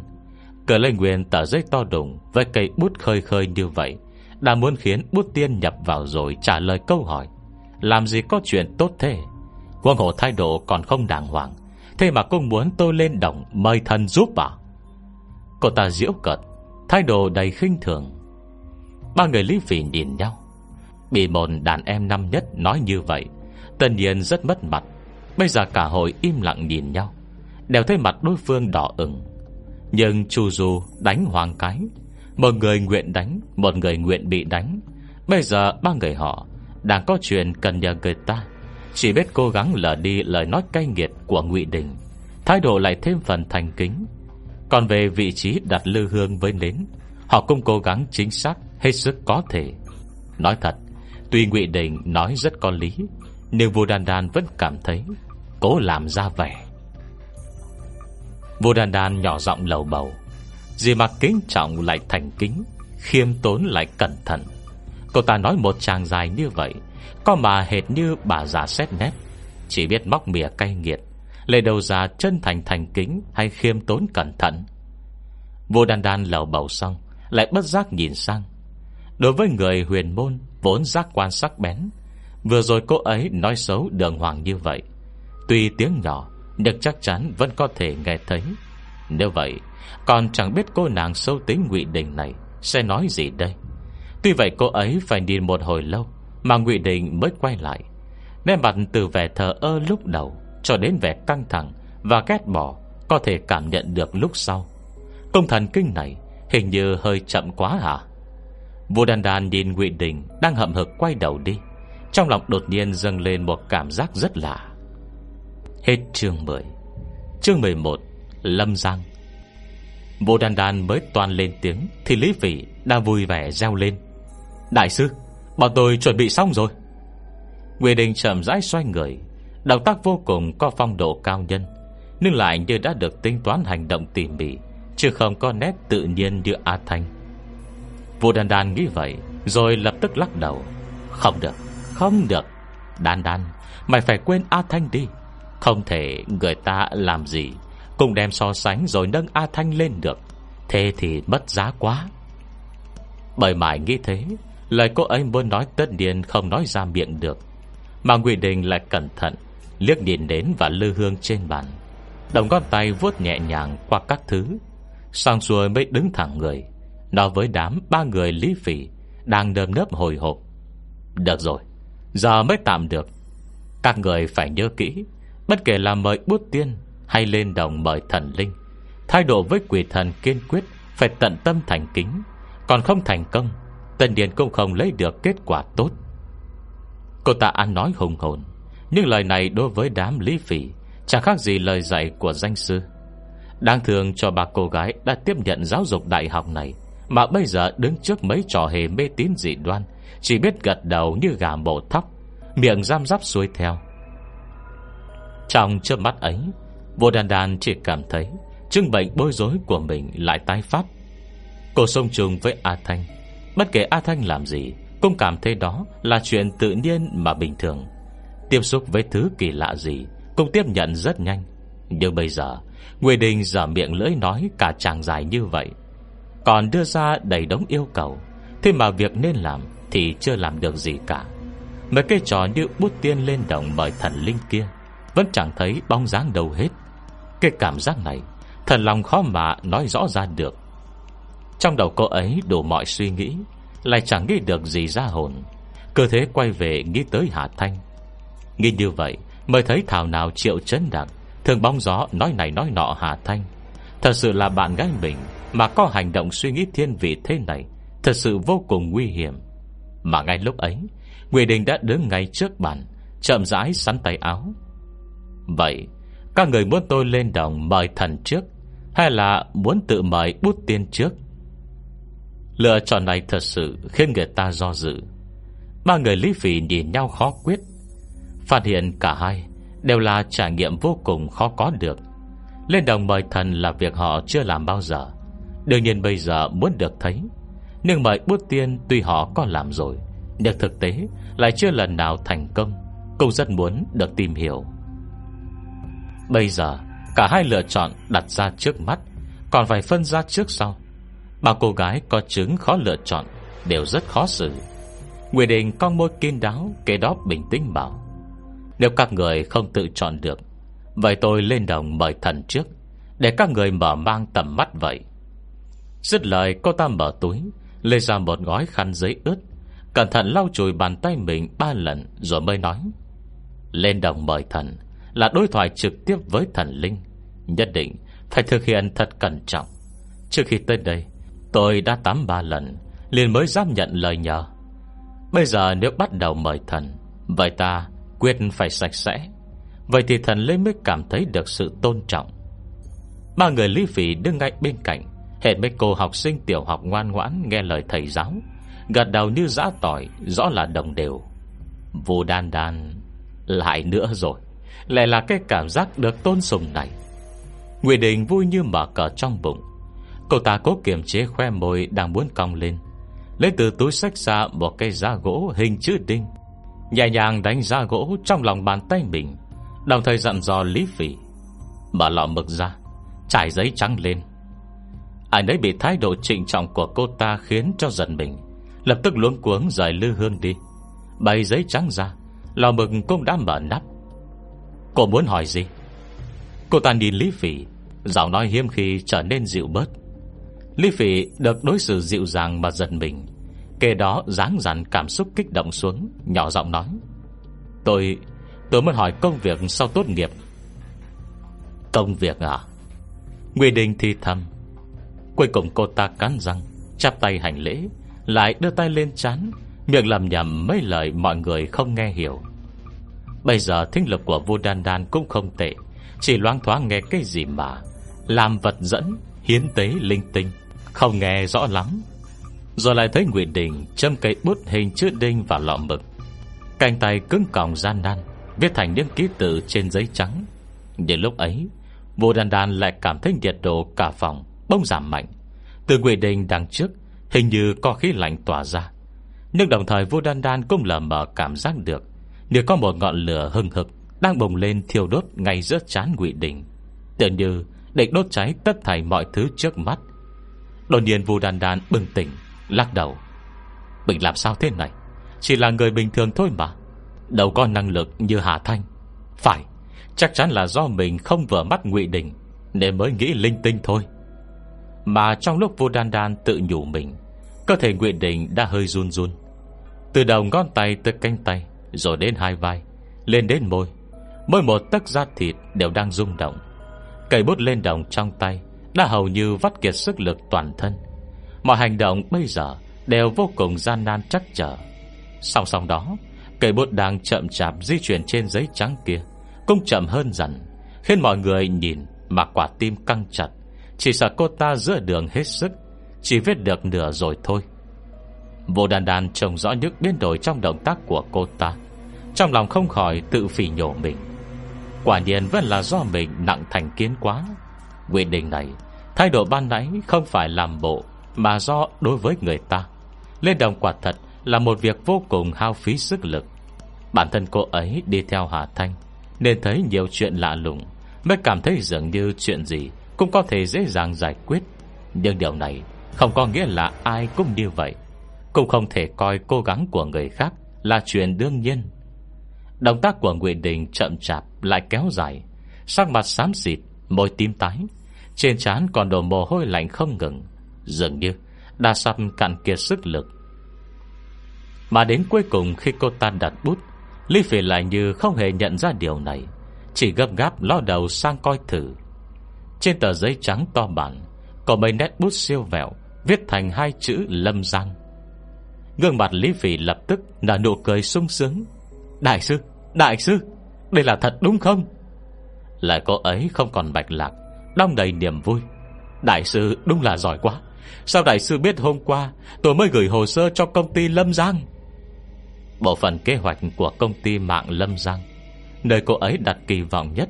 Cờ lên nguyên tờ giấy to đùng Với cây bút khơi khơi như vậy, Đã muốn khiến bút tiên nhập vào rồi Trả lời câu hỏi, Làm gì có chuyện tốt thế? Quân hộ thái độ còn không đàng hoàng, Thế mà cũng muốn tôi lên đồng Mời thần giúp à? Cô ta diễu cợt Thái độ đầy khinh thường. Ba người lý phỉ nhìn nhau. Bị một đàn em năm nhất nói như vậy Tân nhiên rất mất mặt. Bây giờ cả hội im lặng nhìn nhau, Đều thấy mặt đối phương đỏ ửng. Nhưng Chu Du đánh hoàng cái. Một người nguyện đánh, Một người nguyện bị đánh. Bây giờ ba người họ Đang có chuyện cần nhờ người ta. Chỉ biết cố gắng lờ đi lời nói cay nghiệt Của ngụy Đình. Thái độ lại thêm phần thành kính. Còn về vị trí đặt lư hương với nến, Họ cũng cố gắng chính xác Hết sức có thể. Nói thật, Tuy ngụy Đình nói rất có lý, Nhưng vua Đan Đan vẫn cảm thấy Cố làm ra vẻ. Vua Đan Đan nhỏ giọng lầu bầu, Gì mà kính trọng lại thành kính, Khiêm tốn lại cẩn thận. Cô ta nói một chàng dài như vậy, Có mà hệt như bà già xét nét, Chỉ biết móc mìa cay nghiệt lê đầu già chân thành thành kính Hay khiêm tốn cẩn thận. Vô Đan Đan lầu bầu xong, Lại bất giác nhìn sang. Đối với người huyền môn Vốn giác quan sắc bén, Vừa rồi cô ấy nói xấu đường hoàng như vậy. Tuy tiếng nhỏ Nhưng chắc chắn vẫn có thể nghe thấy. Nếu vậy, Còn chẳng biết cô nàng sâu tính ngụy Đình này Sẽ nói gì đây. Tuy vậy cô ấy phải nhìn một hồi lâu Mà ngụy Đình mới quay lại. Nét mặt từ vẻ thờ ơ lúc đầu cho đến vẻ căng thẳng Và ghét bỏ Có thể cảm nhận được lúc sau. Công thần kinh này Hình như hơi chậm quá hả Vua đàn đàn nhìn Ngụy Đình Đang hậm hực quay đầu đi, Trong lòng đột nhiên dâng lên một cảm giác rất lạ. Hết chương 10 Chương 11 Lâm Giang. Vô đàn đàn mới toàn lên tiếng Thì Lý Vị đã vui vẻ reo lên. Đại sư, Bọn tôi chuẩn bị xong rồi. Ngụy Đình chậm rãi xoay người Động tác vô cùng có phong độ cao nhân Nhưng lại như đã được tính toán hành động tỉ mỉ Chứ không có nét tự nhiên như A Thanh. Vua Đan Đan nghĩ vậy Rồi lập tức lắc đầu. Không được, không được. Đan Đan, mày phải quên A Thanh đi. Không thể người ta làm gì Cùng đem so sánh rồi nâng A Thanh lên được. Thế thì mất giá quá. Bởi mãi nghĩ thế Lời cô ấy muốn nói tất nhiên không nói ra miệng được Mà nguy Đình lại cẩn thận Liếc nhìn đến và lư hương trên bàn. Đồng ngón tay vuốt nhẹ nhàng qua các thứ. Xong xuôi mới đứng thẳng người. Nói với đám ba người lý phỉ Đang đơm nớp hồi hộp. Được rồi, Giờ mới tạm được. Các người phải nhớ kỹ, Bất kể là mời bút tiên Hay lên đồng mời thần linh, Thái độ với quỷ thần kiên quyết Phải tận tâm thành kính. Còn không thành công, Tân Điền cũng không lấy được kết quả tốt. Cô ta ăn nói hùng hồn. Nhưng lời này đối với đám lý phỉ Chẳng khác gì lời dạy của danh sư. Đáng thường cho bà cô gái Đã tiếp nhận giáo dục đại học này, Mà bây giờ đứng trước mấy trò hề mê tín dị đoan, Chỉ biết gật đầu như gà mổ thóc, Miệng giam giáp xuôi theo. Trong chớp mắt ấy, Vô đàn đàn chỉ cảm thấy Chứng bệnh bối rối của mình lại tái phát. Cô sông trùng với A Thanh, Bất kể A Thanh làm gì Cũng cảm thấy đó là chuyện tự nhiên mà bình thường. Tiếp xúc với thứ kỳ lạ gì Cũng tiếp nhận rất nhanh. Nhưng bây giờ nguy Đình dở miệng lưỡi nói cả chàng dài như vậy. Còn đưa ra đầy đống yêu cầu, Thế mà việc nên làm Thì chưa làm được gì cả. Mấy cây trò như bút tiên lên đồng Mời thần linh kia Vẫn chẳng thấy bóng dáng đâu hết. Cái cảm giác này Thần lòng khó mà nói rõ ra được. Trong đầu cô ấy đủ mọi suy nghĩ, Lại chẳng nghĩ được gì ra hồn. Cơ thế quay về nghĩ tới Hà Thanh. Nghĩ như vậy, Mới thấy thảo nào triệu chấn đặng. Thường bóng gió nói này nói nọ Hà Thanh. Thật sự là bạn gái mình Mà có hành động suy nghĩ thiên vị thế này, Thật sự vô cùng nguy hiểm. Mà ngay lúc ấy Nguyễn Đình đã đứng ngay trước bàn, Chậm rãi sắn tay áo. Vậy, Các người muốn tôi lên đồng mời thần trước, Hay là muốn tự mời bút tiên trước? Lựa chọn này thật sự Khiến người ta do dự. Ba người Lý Phỉ nhìn nhau khó quyết. Phát hiện cả hai Đều là trải nghiệm vô cùng khó có được. Lên đồng mời thần là việc họ chưa làm bao giờ. Đương nhiên bây giờ muốn được thấy, Nhưng mời bút tiên tuy họ có làm rồi, Nhưng thực tế Lại chưa lần nào thành công. Cũng rất muốn được tìm hiểu. Bây giờ, Cả hai lựa chọn đặt ra trước mắt, Còn phải phân ra trước sau. Bà cô gái có chứng khó lựa chọn Đều rất khó xử. Người Đình con môi kiên đáo, Kế đó bình tĩnh bảo. Nếu các người không tự chọn được, Vậy tôi lên đồng mời thần trước, Để các người mở mang tầm mắt vậy. Dứt lời, cô ta mở túi, Lê ra một gói khăn giấy ướt, Cẩn thận lau chùi bàn tay mình ba lần Rồi mới nói, Lên đồng mời thần Là đối thoại trực tiếp với thần linh, Nhất định phải thực hiện thật cẩn trọng. Trước khi tới đây, Tôi đã tắm ba lần, liền mới dám nhận lời nhờ. Bây giờ nếu bắt đầu mời thần, Vậy ta quyết phải sạch sẽ. Vậy thì thần linh mới cảm thấy được sự tôn trọng. Ba người Lý Phỉ đứng ngay bên cạnh, Hẹn mấy cô học sinh tiểu học ngoan ngoãn Nghe lời thầy giáo. Gật đầu như giã tỏi, Rõ là đồng đều. Vô đan đan, Lại nữa rồi. Lại là cái cảm giác được tôn sùng này. Nguyễn Đình vui như mở cờ trong bụng. Cô ta cố kiềm chế khoe môi Đang muốn cong lên. Lấy từ túi sách ra một cây da gỗ hình chữ đinh. Nhẹ nhàng đánh ra gỗ Trong lòng bàn tay mình, Đồng thời dặn dò Lý Phỉ. Mở lọ mực ra, Trải giấy trắng lên. Ai nấy bị thái độ trịnh trọng của cô ta Khiến cho giận mình, Lập tức luống cuống rời lư hương đi. Bày giấy trắng ra Lò mực cũng đã mở nắp. Cô muốn hỏi gì? Cô ta nhìn Lý Phỉ, Giọng nói hiếm khi trở nên dịu bớt. Lý Phỉ được đối xử dịu dàng mà giận mình. Kể đó dáng dằn cảm xúc kích động xuống, Nhỏ giọng nói. Tôi Tôi muốn hỏi công việc sau tốt nghiệp. Công việc à? Nguy Đình thì thầm. Cuối cùng cô ta cắn răng, Chắp tay hành lễ, Lại đưa tay lên chán Miệng lầm nhầm mấy lời mọi người không nghe hiểu. Bây giờ thính lực của vua Đan Đan cũng không tệ, Chỉ loang thoáng nghe cái gì mà Làm vật dẫn, Hiến tế linh tinh, Không nghe rõ lắm. Rồi lại thấy Nguyễn Đình Châm cây bút hình chữ đinh vào lọ mực. Cành tay cứng còng gian nan, Viết thành những ký tự trên giấy trắng. Nhưng lúc ấy vô Đan Đan lại cảm thấy nhiệt độ cả phòng Bông giảm mạnh. Từ Nguyễn Đình đằng trước, Hình như có khí lạnh tỏa ra. Nhưng đồng thời vô Đan Đan cũng lờ mờ cảm giác được Nếu có một ngọn lửa hừng hực Đang bùng lên thiêu đốt ngay giữa chán Ngụy Đình. Tưởng như định đốt cháy tất thảy mọi thứ trước mắt. Đột nhiên vô Đan Đan bừng tỉnh. Lắc đầu. Mình làm sao thế này? Chỉ là người bình thường thôi mà. Đâu có năng lực như Hà Thanh. Phải, Chắc chắn là do mình không vừa mắt ngụy Đình, Nên mới nghĩ linh tinh thôi. Mà trong lúc vô đan đan tự nhủ mình, Cơ thể ngụy Đình đã hơi run run. Từ đầu ngón tay tới cánh tay, Rồi đến hai vai, Lên đến môi. Mỗi một tấc da thịt đều đang rung động. Cây bút lên đồng trong tay Đã hầu như vắt kiệt sức lực toàn thân. Mọi hành động bây giờ Đều vô cùng gian nan chắc trở. Song song đó, Cây bút đang chậm chạp di chuyển trên giấy trắng kia, Cũng chậm hơn dần, Khiến mọi người nhìn Mà quả tim căng chặt. Chỉ sợ cô ta giữa đường hết sức, Chỉ viết được nửa rồi thôi. Vô đàn đàn trông rõ những biến đổi Trong động tác của cô ta, Trong lòng không khỏi tự phỉ nhổ mình. Quả nhiên vẫn là do mình nặng thành kiến quá. Quy định này, Thái độ ban nãy không phải làm bộ mà do đối với người ta Lên đồng quả thật là một việc vô cùng hao phí sức lực. Bản thân cô ấy đi theo Hà Thanh Nên thấy nhiều chuyện lạ lùng Mới cảm thấy dường như chuyện gì Cũng có thể dễ dàng giải quyết. Nhưng điều này không có nghĩa là ai cũng như vậy Cũng không thể coi cố gắng của người khác Là chuyện đương nhiên. Động tác của Nguyễn Đình chậm chạp Lại kéo dài Sắc mặt xám xịt, môi tím tái Trên trán còn đổ mồ hôi lạnh không ngừng. Dường như Đã sắp cạn kiệt sức lực. Mà đến cuối cùng khi cô ta đặt bút Lý Phỉ lại như không hề nhận ra điều này Chỉ gấp gáp lo đầu sang coi thử. Trên tờ giấy trắng to bản Có mấy nét bút siêu vẹo Viết thành hai chữ lâm giang. Gương mặt Lý Phỉ lập tức Nở nụ cười sung sướng. Đại sư, đại sư Đây là thật đúng không? Lại cô ấy không còn bạch lạc Đong đầy niềm vui. Đại sư đúng là giỏi quá. Sao đại sư biết hôm qua Tôi mới gửi hồ sơ cho công ty Lâm Giang? Bộ phận kế hoạch của công ty mạng Lâm Giang, Nơi cô ấy đặt kỳ vọng nhất,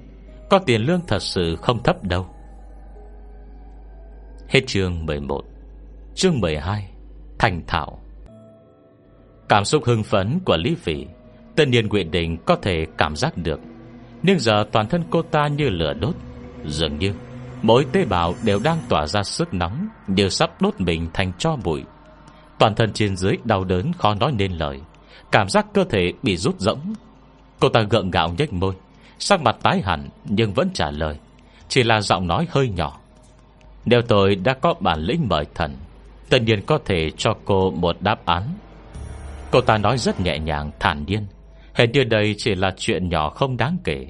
Có tiền lương thật sự không thấp đâu. Hết chương 11 Chương 12 Thành Thảo Cảm xúc hưng phấn của Lý Vị Tân niên Nguyện Định có thể cảm giác được, Nhưng giờ toàn thân cô ta như lửa đốt, Dường như Mỗi tế bào đều đang tỏa ra sức nóng đều sắp đốt mình thành cho bụi. Toàn thân trên dưới đau đớn khó nói nên lời. Cảm giác cơ thể bị rút rỗng. Cô ta gượng gạo nhếch môi, Sắc mặt tái hẳn nhưng vẫn trả lời, Chỉ là giọng nói hơi nhỏ. Nếu tôi đã có bản lĩnh mời thần, Tất nhiên có thể cho cô một đáp án. Cô ta nói rất nhẹ nhàng, thản nhiên. Hẹn như đây chỉ là chuyện nhỏ không đáng kể.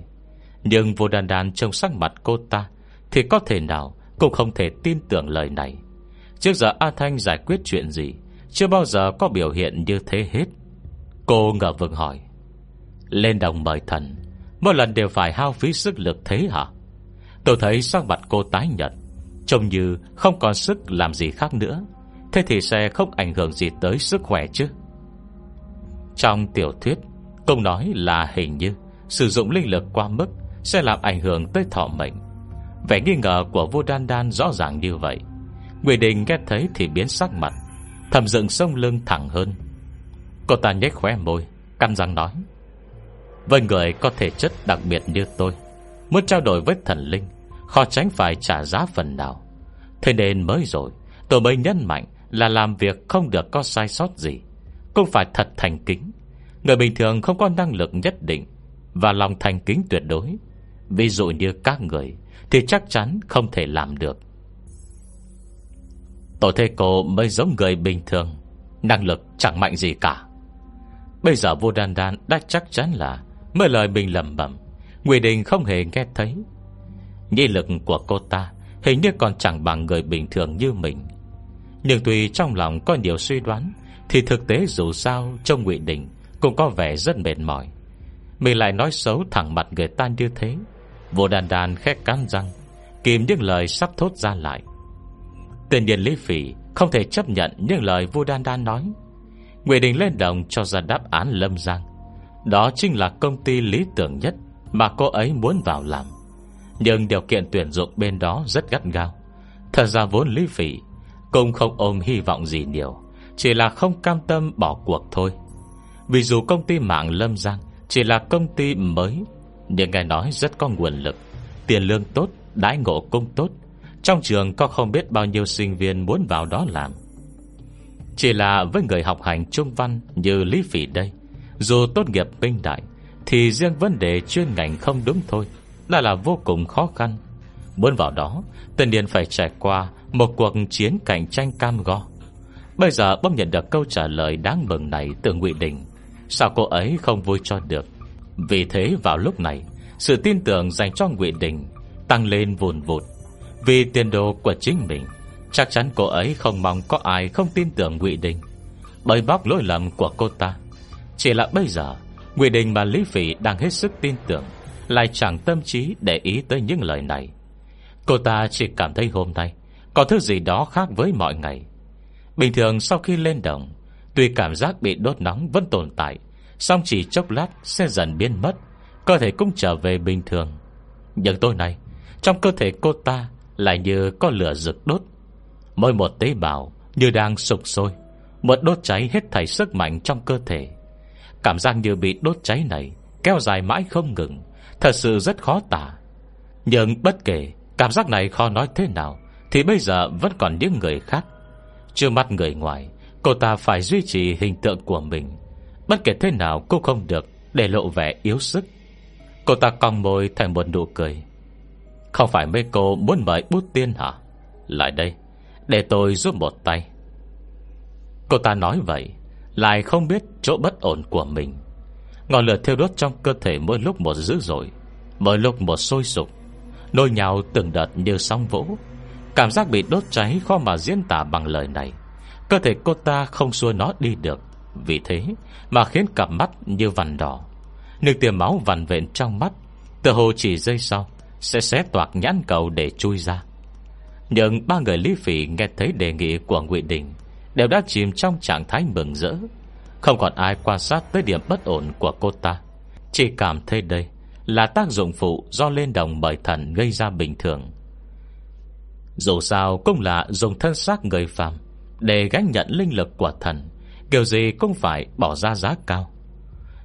Nhưng vô đàn đàn trong sắc mặt cô ta thì có thể nào Cũng không thể tin tưởng lời này. Trước giờ A Thanh giải quyết chuyện gì, Chưa bao giờ có biểu hiện như thế hết. Cô ngờ vực hỏi, Lên đồng mời thần, Mỗi lần đều phải hao phí sức lực thế hả? Tôi thấy sắc mặt cô tái nhật Trông như không còn sức làm gì khác nữa. Thế thì sẽ không ảnh hưởng gì tới sức khỏe chứ? Trong tiểu thuyết Công nói là hình như Sử dụng linh lực quá mức Sẽ làm ảnh hưởng tới thọ mệnh. Vẻ nghi ngờ của vua Đan Đan rõ ràng như vậy. Nguyễn Đình nghe thấy thì biến sắc mặt, Thầm dựng sông lưng thẳng hơn. Cô ta nhếch khóe môi Căn răng nói, Với người có thể chất đặc biệt như tôi, Muốn trao đổi với thần linh, Khó tránh phải trả giá phần nào. Thế nên mới rồi, Tôi mới nhấn mạnh là làm việc không được có sai sót gì, Cũng phải thật thành kính. Người bình thường không có năng lực nhất định Và lòng thành kính tuyệt đối. Ví dụ như các người thì chắc chắn không thể làm được. Tổ thê cô mới giống người bình thường, Năng lực chẳng mạnh gì cả. Bây giờ vô đan đan đã chắc chắn là Mới lời mình lầm bẩm Nguy Đình không hề nghe thấy. Nhi lực của cô ta Hình như còn chẳng bằng người bình thường như mình. Nhưng tuy trong lòng có nhiều suy đoán, Thì thực tế dù sao Trong Ngụy Đình cũng có vẻ rất mệt mỏi. Mình lại nói xấu thẳng mặt người ta như thế. Vô đàn đàn khét cắn răng, Kìm những lời sắp thốt ra lại. Tên điền Lý Phỉ Không thể chấp nhận những lời vô đan đan nói. Nguyễn Đình lên đồng cho ra đáp án Lâm Giang. Đó chính là công ty lý tưởng nhất Mà cô ấy muốn vào làm. Nhưng điều kiện tuyển dụng bên đó rất gắt gao. Thật ra vốn Lý Phỉ Cũng không ôm hy vọng gì nhiều, Chỉ là không cam tâm bỏ cuộc thôi. Vì dù công ty mạng Lâm Giang Chỉ là công ty mới nhưng nghe nói rất có nguồn lực Tiền lương tốt, đãi ngộ cũng tốt. Trong trường có không biết bao nhiêu sinh viên muốn vào đó làm. Chỉ là với người học hành trung văn Như Lý Phỉ đây Dù tốt nghiệp minh đại Thì riêng vấn đề chuyên ngành không đúng thôi Là là vô cùng khó khăn. Muốn vào đó Tân điền phải trải qua Một cuộc chiến cạnh tranh cam go. Bây giờ bỗng nhận được câu trả lời đáng mừng này từ Ngụy Đình. Sao cô ấy không vui cho được? Vì thế vào lúc này, Sự tin tưởng dành cho Ngụy Đình Tăng lên vùn vụt. Vì tiền đồ của chính mình, Chắc chắn cô ấy không mong có ai không tin tưởng Ngụy Đình. Bởi bóc lỗi lầm của cô ta, Chỉ là bây giờ, Ngụy Đình và Lý Phỉ đang hết sức tin tưởng, Lại chẳng tâm trí để ý tới những lời này. Cô ta chỉ cảm thấy hôm nay Có thứ gì đó khác với mọi ngày. Bình thường sau khi lên đồng, Tuy cảm giác bị đốt nóng vẫn tồn tại Xong chỉ chốc lát sẽ dần biến mất, Cơ thể cũng trở về bình thường. Nhưng tối nay, Trong cơ thể cô ta Lại như có lửa rực đốt. Mỗi một tế bào như đang sụp sôi, Một đốt cháy hết thảy sức mạnh trong cơ thể. Cảm giác như bị đốt cháy này Kéo dài mãi không ngừng, Thật sự rất khó tả. Nhưng bất kể cảm giác này khó nói thế nào, Thì bây giờ vẫn còn những người khác. Chưa mắt người ngoài, Cô ta phải duy trì hình tượng của mình. Bất kể thế nào cô không được Để lộ vẻ yếu sức. Cô ta cong môi thành một nụ cười. Không phải mấy cô muốn mời bút tiên hả? Lại đây, Để tôi giúp một tay. Cô ta nói vậy, Lại không biết chỗ bất ổn của mình. Ngọn lửa thiêu đốt trong cơ thể Mỗi lúc một dữ dội, Mỗi lúc một sôi sục. Nôi nhào từng đợt như sóng vỗ. Cảm giác bị đốt cháy khó mà diễn tả bằng lời này. Cơ thể cô ta không xua nó đi được. Vì thế mà khiến cặp mắt như vằn đỏ. Nước tia máu vằn vện trong mắt. Tựa hồ chỉ giây sau Sẽ xé toạc nhãn cầu để chui ra. Nhưng ba người Lý Phỉ nghe thấy đề nghị của Ngụy Đình Đều đã chìm trong trạng thái mừng rỡ. Không còn ai quan sát tới điểm bất ổn của cô ta. Chỉ cảm thấy đây Là tác dụng phụ do lên đồng bởi thần gây ra bình thường. Dù sao cũng là dùng thân xác người phàm để gánh nhận linh lực của thần. Kiểu gì cũng phải bỏ ra giá cao.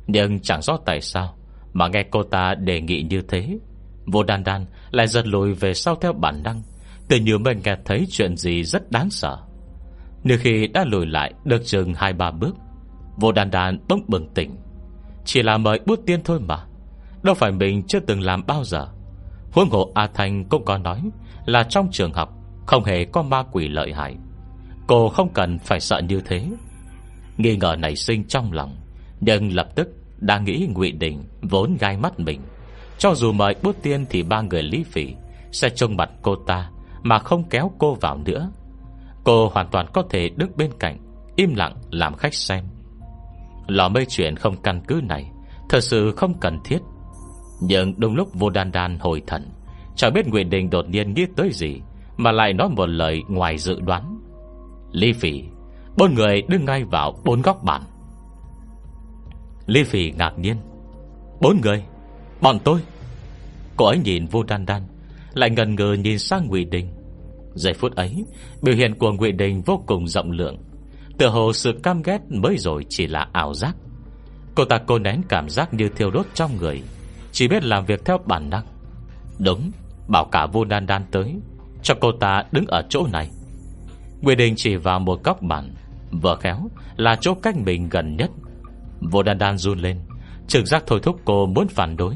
Nhưng chẳng rõ tại sao Mà nghe cô ta đề nghị như thế. Vô đan đan lại giật lùi về sau theo bản năng, Tự như mình nghe thấy chuyện gì rất đáng sợ. Nếu khi đã lùi lại Được chừng hai ba bước, Vô đan đan bỗng bừng tỉnh. Chỉ là mời bút tiên thôi mà, Đâu phải mình chưa từng làm bao giờ. Huống hộ A Thanh cũng có nói Là trong trường học Không hề có ma quỷ lợi hại. Cô không cần phải sợ như thế. Nghi ngờ nảy sinh trong lòng, Nhưng lập tức đã nghĩ ngụy Đình Vốn gai mắt mình. Cho dù mời bút tiên thì ba người lý phỉ Sẽ trông mặt cô ta Mà không kéo cô vào nữa. Cô hoàn toàn có thể đứng bên cạnh, Im lặng làm khách xem. Lò mây chuyện không căn cứ này Thật sự không cần thiết. Nhưng đúng lúc vô đan đan hồi thần Chẳng biết Nguyễn Đình đột nhiên nghĩ tới gì Mà lại nói một lời ngoài dự đoán. Lý Phỉ Bốn người đứng ngay vào bốn góc bàn. Lý Phi ngạc nhiên. Bốn người? Bọn tôi? Cô ấy nhìn vô đan đan, Lại ngần ngờ nhìn sang Ngụy Đình. Giây phút ấy, Biểu hiện của Ngụy Đình vô cùng rộng lượng. Tựa hồ sự cam ghét mới rồi chỉ là ảo giác. Cô ta cô nén cảm giác như thiêu đốt trong người, Chỉ biết làm việc theo bản năng. Đúng, Bảo cả vô đan đan tới, Cho cô ta đứng ở chỗ này. Ngụy Đình chỉ vào một góc bàn. Vừa khéo là chỗ cách mình gần nhất. Vô đan đan run lên. Trực giác thôi thúc cô muốn phản đối.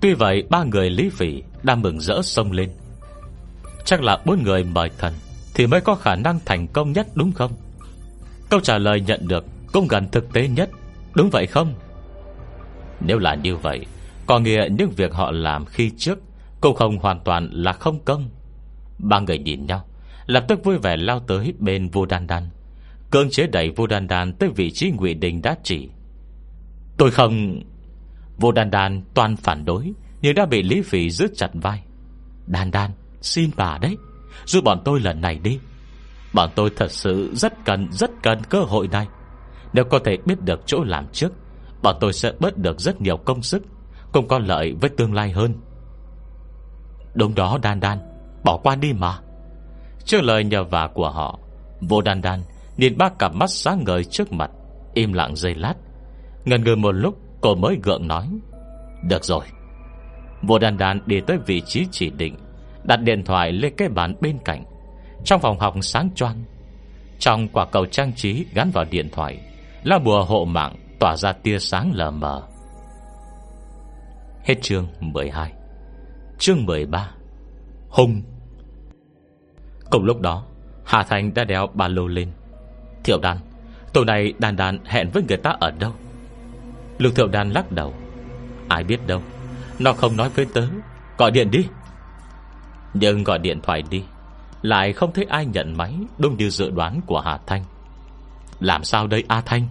Tuy vậy, ba người Lý Phỉ Đang mừng rỡ sông lên. Chắc là bốn người mời thần Thì mới có khả năng thành công nhất, đúng không? Câu trả lời nhận được Cũng gần thực tế nhất. Đúng vậy không? Nếu là như vậy, Có nghĩa những việc họ làm khi trước Cũng không hoàn toàn là không công. Ba người nhìn nhau, Lập tức vui vẻ lao tới bên vô đan đan. Cưỡng chế đẩy vô đan đan Tới vị trí ngụy Đình đã chỉ. Tôi không vô đan đan toàn phản đối, Nhưng đã bị Lý Phỉ giữ chặt vai. Đan đan, xin bà đấy, Giúp bọn tôi lần này đi. Bọn tôi thật sự rất cần Rất cần cơ hội này. Nếu có thể biết được chỗ làm trước, Bọn tôi sẽ bớt được rất nhiều công sức, Cũng có lợi với tương lai hơn. Đúng đó, đan đan, Bỏ qua đi mà. Trước lời nhờ vả của họ, Vô đan đan Nhìn ba cặp mắt sáng ngời trước mặt, Im lặng giây lát. Ngần ngừ một lúc, cô mới gượng nói, Được rồi. Vô đan đan đi tới vị trí chỉ định, Đặt điện thoại lên cái bàn bên cạnh. Trong phòng học sáng choang, Trong quả cầu trang trí gắn vào điện thoại Là bùa hộ mạng tỏa ra tia sáng lờ mờ. Hết chương 12 Chương 13 Hùng. Cùng lúc đó, Hà Thành đã đeo ba lô lên. Thiệu đàn Tối nay đàn đàn hẹn với người ta ở đâu? Lục thiệu đàn lắc đầu. Ai biết đâu. Nó không nói với tớ. Gọi điện đi. Nhưng gọi điện thoại đi. Lại không thấy ai nhận máy, Đúng như dự đoán của Hà Thanh. Làm sao đây, A Thanh?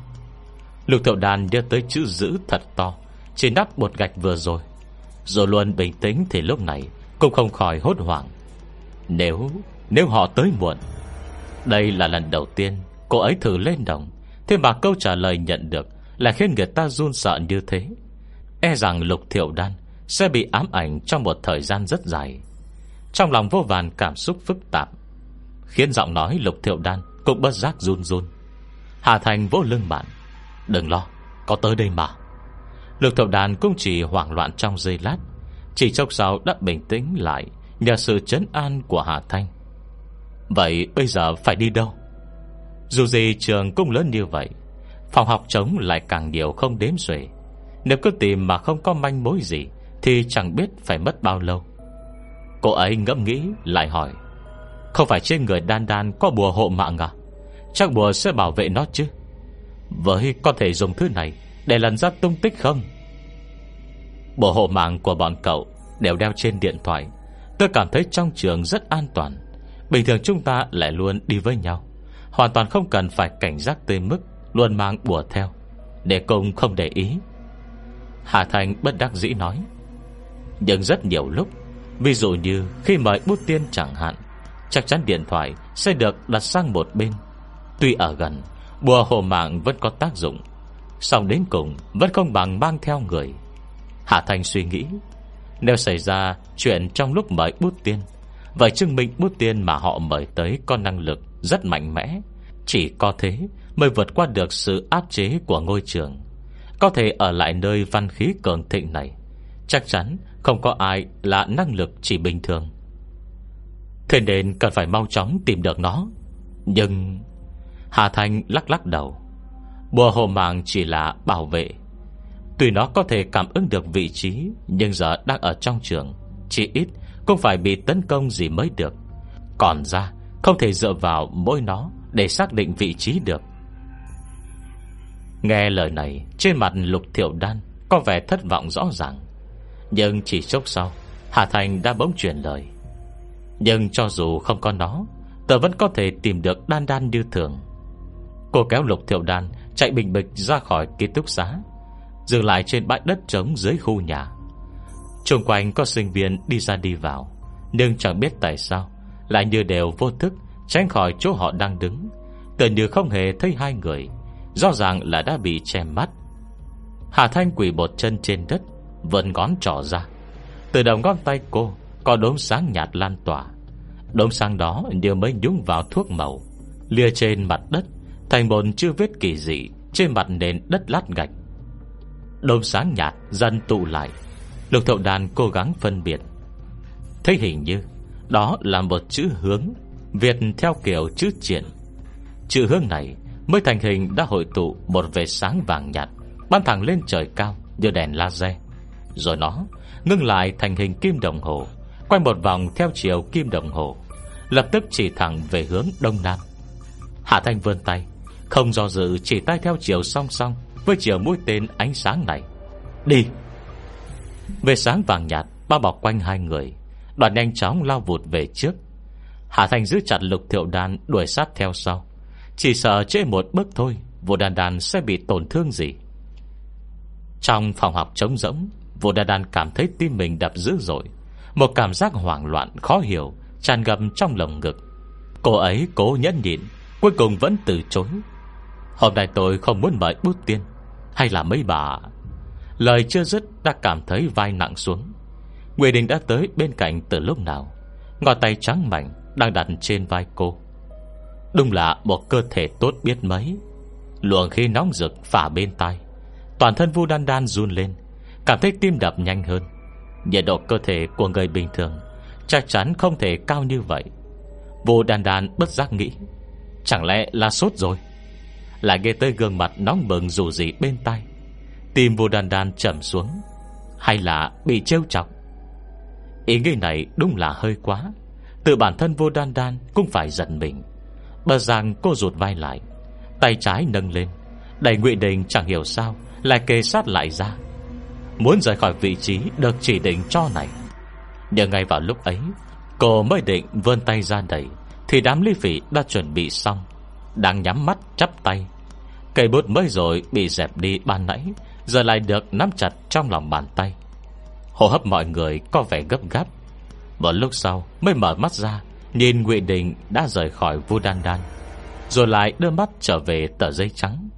Lục thiệu đàn đưa tới chữ giữ thật to Trên nắp bột gạch vừa rồi. Rồi luôn bình tĩnh thì lúc này Cũng không khỏi hốt hoảng. Nếu Nếu họ tới muộn, Đây là lần đầu tiên Cô ấy thử lên đồng Thế mà câu trả lời nhận được Là khiến người ta run sợ như thế. E rằng lục thiệu đan Sẽ bị ám ảnh trong một thời gian rất dài. Trong lòng vô vàn cảm xúc phức tạp Khiến giọng nói lục thiệu đan Cũng bất giác run run. Hà Thành vỗ lưng bạn Đừng lo, có tới đây mà. Lục thiệu đan cũng chỉ hoảng loạn trong giây lát Chỉ chốc sau đã bình tĩnh lại Nhờ sự chấn an của Hà Thanh Vậy bây giờ phải đi đâu? Dù gì trường cũng lớn như vậy, Phòng học trống lại càng nhiều không đếm xuể. Nếu cứ tìm mà không có manh mối gì, Thì chẳng biết phải mất bao lâu. Cô ấy ngẫm nghĩ, lại hỏi, Không phải trên người đan đan có bùa hộ mạng à? Chắc bùa sẽ bảo vệ nó chứ? Với có thể dùng thứ này Để lần ra tung tích không? Bộ hộ mạng của bọn cậu Đều đeo trên điện thoại. Tôi cảm thấy trong trường rất an toàn. Bình thường chúng ta lại luôn đi với nhau. Hoàn toàn không cần phải cảnh giác tới mức Luôn mang bùa theo. Để công không để ý. Hà Thành bất đắc dĩ nói, Nhưng rất nhiều lúc, Ví dụ như khi mời bút tiên chẳng hạn, Chắc chắn điện thoại Sẽ được đặt sang một bên. Tuy ở gần, Bùa hồ mạng vẫn có tác dụng Xong đến cùng Vẫn không bằng mang theo người. Hà Thành suy nghĩ, Nếu xảy ra chuyện trong lúc mời bút tiên, Vậy chứng minh bút tiên mà họ mời tới Có năng lực rất mạnh mẽ. Chỉ có thế mới vượt qua được sự áp chế của ngôi trường. Có thể ở lại nơi văn khí cường thịnh này, Chắc chắn không có ai là năng lực chỉ bình thường. Thế nên cần phải mau chóng tìm được nó. Nhưng Hà Thanh lắc lắc đầu. Bùa hồ mạng chỉ là bảo vệ. Tuy nó có thể cảm ứng được vị trí, Nhưng giờ đang ở trong trường, Chỉ ít cũng phải bị tấn công gì mới được. Còn ra không thể dựa vào mỗi nó Để xác định vị trí được. Nghe lời này, Trên mặt lục thiểu đan Có vẻ thất vọng rõ ràng. Nhưng chỉ chốc sau, Hà Thành đã bỗng chuyển lời. Nhưng cho dù không có nó, Tớ vẫn có thể tìm được đan đan như thường. Cô kéo lục thiểu đan Chạy bình bịch ra khỏi ký túc xá, Dừng lại trên bãi đất trống dưới khu nhà. Trung quanh có sinh viên đi ra đi vào, Nhưng chẳng biết tại sao lại như đều vô thức, Tránh khỏi chỗ họ đang đứng. Tự như không hề thấy hai người, Rõ ràng là đã bị che mắt. Hà Thanh quỷ bột chân trên đất Vẫn ngón trỏ ra. Từ đầu ngón tay cô, Có đốm sáng nhạt lan tỏa. Đốm sáng đó như mới nhúng vào thuốc màu, Lìa trên mặt đất, Thành một chưa vết kỳ dị Trên mặt nền đất lát gạch. Đốm sáng nhạt dần tụ lại, Lục thậu đàn cố gắng phân biệt. Thấy hình như đó là một chữ hướng Việt theo kiểu chữ triển Chữ hướng này Mới thành hình đã hội tụ Một vệt sáng vàng nhạt ban thẳng lên trời cao như đèn laser. Rồi nó ngưng lại thành hình kim đồng hồ, Quay một vòng theo chiều kim đồng hồ, Lập tức chỉ thẳng về hướng đông nam. Hạ Thanh vươn tay, Không do dự chỉ tay theo chiều song song Với chiều mũi tên ánh sáng này. Đi! Về sáng vàng nhạt Bao bọc quanh hai người Đoàn nhanh chóng lao vụt về trước. Hà Thành giữ chặt lục thiệu đàn Đuổi sát theo sau. Chỉ sợ trễ một bước thôi Vô đàn đàn sẽ bị tổn thương gì? Trong phòng học trống rỗng Vô đàn đàn cảm thấy tim mình đập dữ dội. Một cảm giác hoảng loạn, khó hiểu, Tràn ngập trong lồng ngực. Cô ấy cố nhẫn nhịn, Cuối cùng vẫn từ chối. Hôm nay tôi không muốn mời bút tiên, Hay là mấy bà? Lời chưa dứt đã cảm thấy vai nặng xuống. Nguyễn Đình đã tới bên cạnh từ lúc nào? Ngọt tay trắng mảnh Đang đặt trên vai cô. Đúng là một cơ thể tốt biết mấy. Luồng khi nóng rực phả bên tai. Toàn thân Vu Đan Đan run lên. Cảm thấy tim đập nhanh hơn. Nhiệt độ cơ thể của người bình thường Chắc chắn không thể cao như vậy. Vu Đan Đan bất giác nghĩ, Chẳng lẽ là sốt rồi? Lại nghe tới gương mặt nóng bừng dù gì bên tay Tim vô đan đan chậm xuống. Hay là bị trêu chọc? Ý nghĩ này đúng là hơi quá. Tự bản thân vô đan đan Cũng phải giận mình. Bờ rằng cô rụt vai lại, Tay trái nâng lên. Đẩy Ngụy Đình chẳng hiểu sao Lại kề sát lại ra. Muốn rời khỏi vị trí được chỉ định cho này. Nhưng ngay vào lúc ấy, Cô mới định vươn tay ra đẩy, Thì đám ly phỉ đã chuẩn bị xong, Đang nhắm mắt chắp tay. Cây bút mới rồi bị dẹp đi ban nãy, Giờ lại được nắm chặt trong lòng bàn tay. Hô hấp mọi người có vẻ gấp gáp. Một lúc sau mới mở mắt ra, Nhìn Ngụy Đình đã rời khỏi Vu Đan Đan, Rồi lại đưa mắt trở về tờ giấy trắng.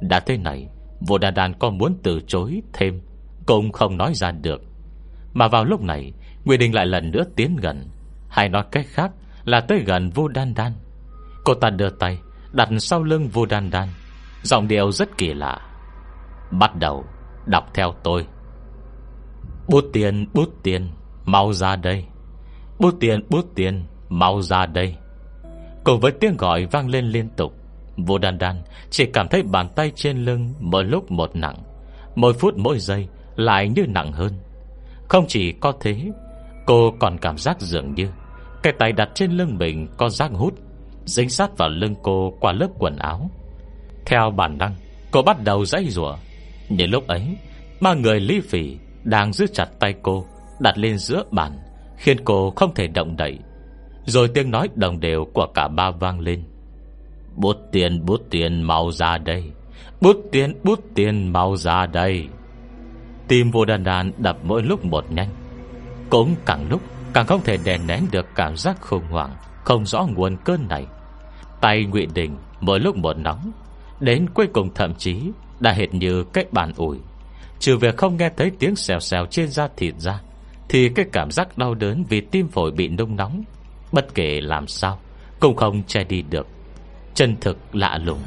Đã thế này, Vu Đan Đan có muốn từ chối thêm Cũng không nói ra được. Mà vào lúc này, Ngụy Đình lại lần nữa tiến gần, Hay nói cách khác là tới gần Vu Đan Đan. Cô ta đưa tay Đặt sau lưng Vu Đan Đan, Giọng điệu rất kỳ lạ. Bắt đầu đọc theo tôi. Bút tiền bút tiền, Mau ra đây. Bút tiền bút tiền, Mau ra đây. Cùng với tiếng gọi vang lên liên tục. Vô đan đan, chỉ cảm thấy bàn tay trên lưng Mỗi lúc một nặng. Mỗi phút mỗi giây lại như nặng hơn. Không chỉ có thế, Cô còn cảm giác dường như Cái tay đặt trên lưng mình có giác hút, Dính sát vào lưng cô qua lớp quần áo. Theo bản năng, Cô bắt đầu dãy rủa. Nhưng lúc ấy, Ba người ly phỉ đang giữ chặt tay cô, Đặt lên giữa bàn, Khiến cô không thể động đậy. Rồi tiếng nói đồng đều của cả ba vang lên. Bút tiền bút tiền mau ra đây. Bút tiền bút tiền mau ra đây. Tim vô đàn đàn đập mỗi lúc một nhanh. Cũng càng lúc, Càng không thể đè nén được cảm giác khủng hoảng, Không rõ nguồn cơn này. Tay Ngụy Đình, mỗi lúc một nóng, Đến cuối cùng thậm chí Đã hệt như cách bàn ủi. Trừ việc không nghe thấy tiếng xèo xèo trên da thịt ra, Thì cái cảm giác đau đớn Vì tim phổi bị nung nóng, Bất kể làm sao, Cũng không che đi được. Chân thực lạ lùng.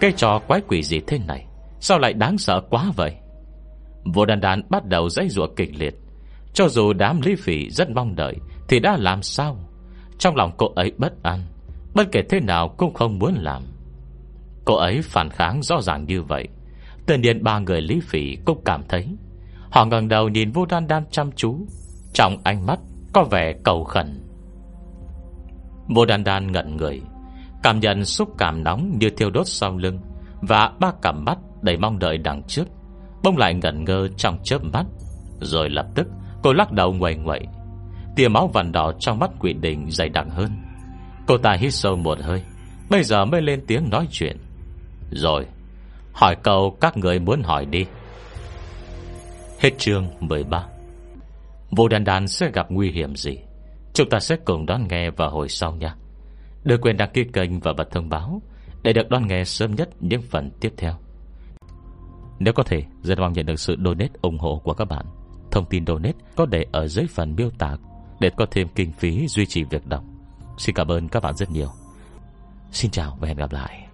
Cái trò quái quỷ gì thế này? Sao lại đáng sợ quá vậy? Vô đàn đàn bắt đầu dãy rủa kịch liệt. Cho dù đám lý phỉ rất mong đợi, Thì đã làm sao? Trong lòng cô ấy bất an, Bất kể thế nào cũng không muốn làm. Cô ấy phản kháng rõ ràng như vậy. Tự nhiên ba người lý phỉ cũng cảm thấy. Họ ngẩng đầu nhìn vô đan đan chăm chú. Trong ánh mắt Có vẻ cầu khẩn. Vô đan đan ngẩn người, Cảm nhận xúc cảm nóng như thiêu đốt sau lưng Và ba cảm mắt đầy mong đợi đằng trước. Bông lại ngẩn ngơ trong chớp mắt, Rồi lập tức cô lắc đầu ngoầy ngoậy Tia máu vằn đỏ trong mắt quỷ đình dày đặc hơn. Cô ta hít sâu một hơi, Bây giờ mới lên tiếng nói chuyện. Rồi Hỏi câu các người muốn hỏi đi. Hết chương 13 Vô đàn đàn sẽ gặp nguy hiểm gì? Chúng ta sẽ cùng đón nghe vào hồi sau nha. Đừng quên đăng ký kênh và bật thông báo Để được đón nghe sớm nhất những phần tiếp theo. Nếu có thể, Rất mong nhận được sự donate ủng hộ của các bạn. Thông tin donate có để ở dưới phần miêu tả Để có thêm kinh phí duy trì việc đọc. Xin cảm ơn các bạn rất nhiều. Xin chào và hẹn gặp lại.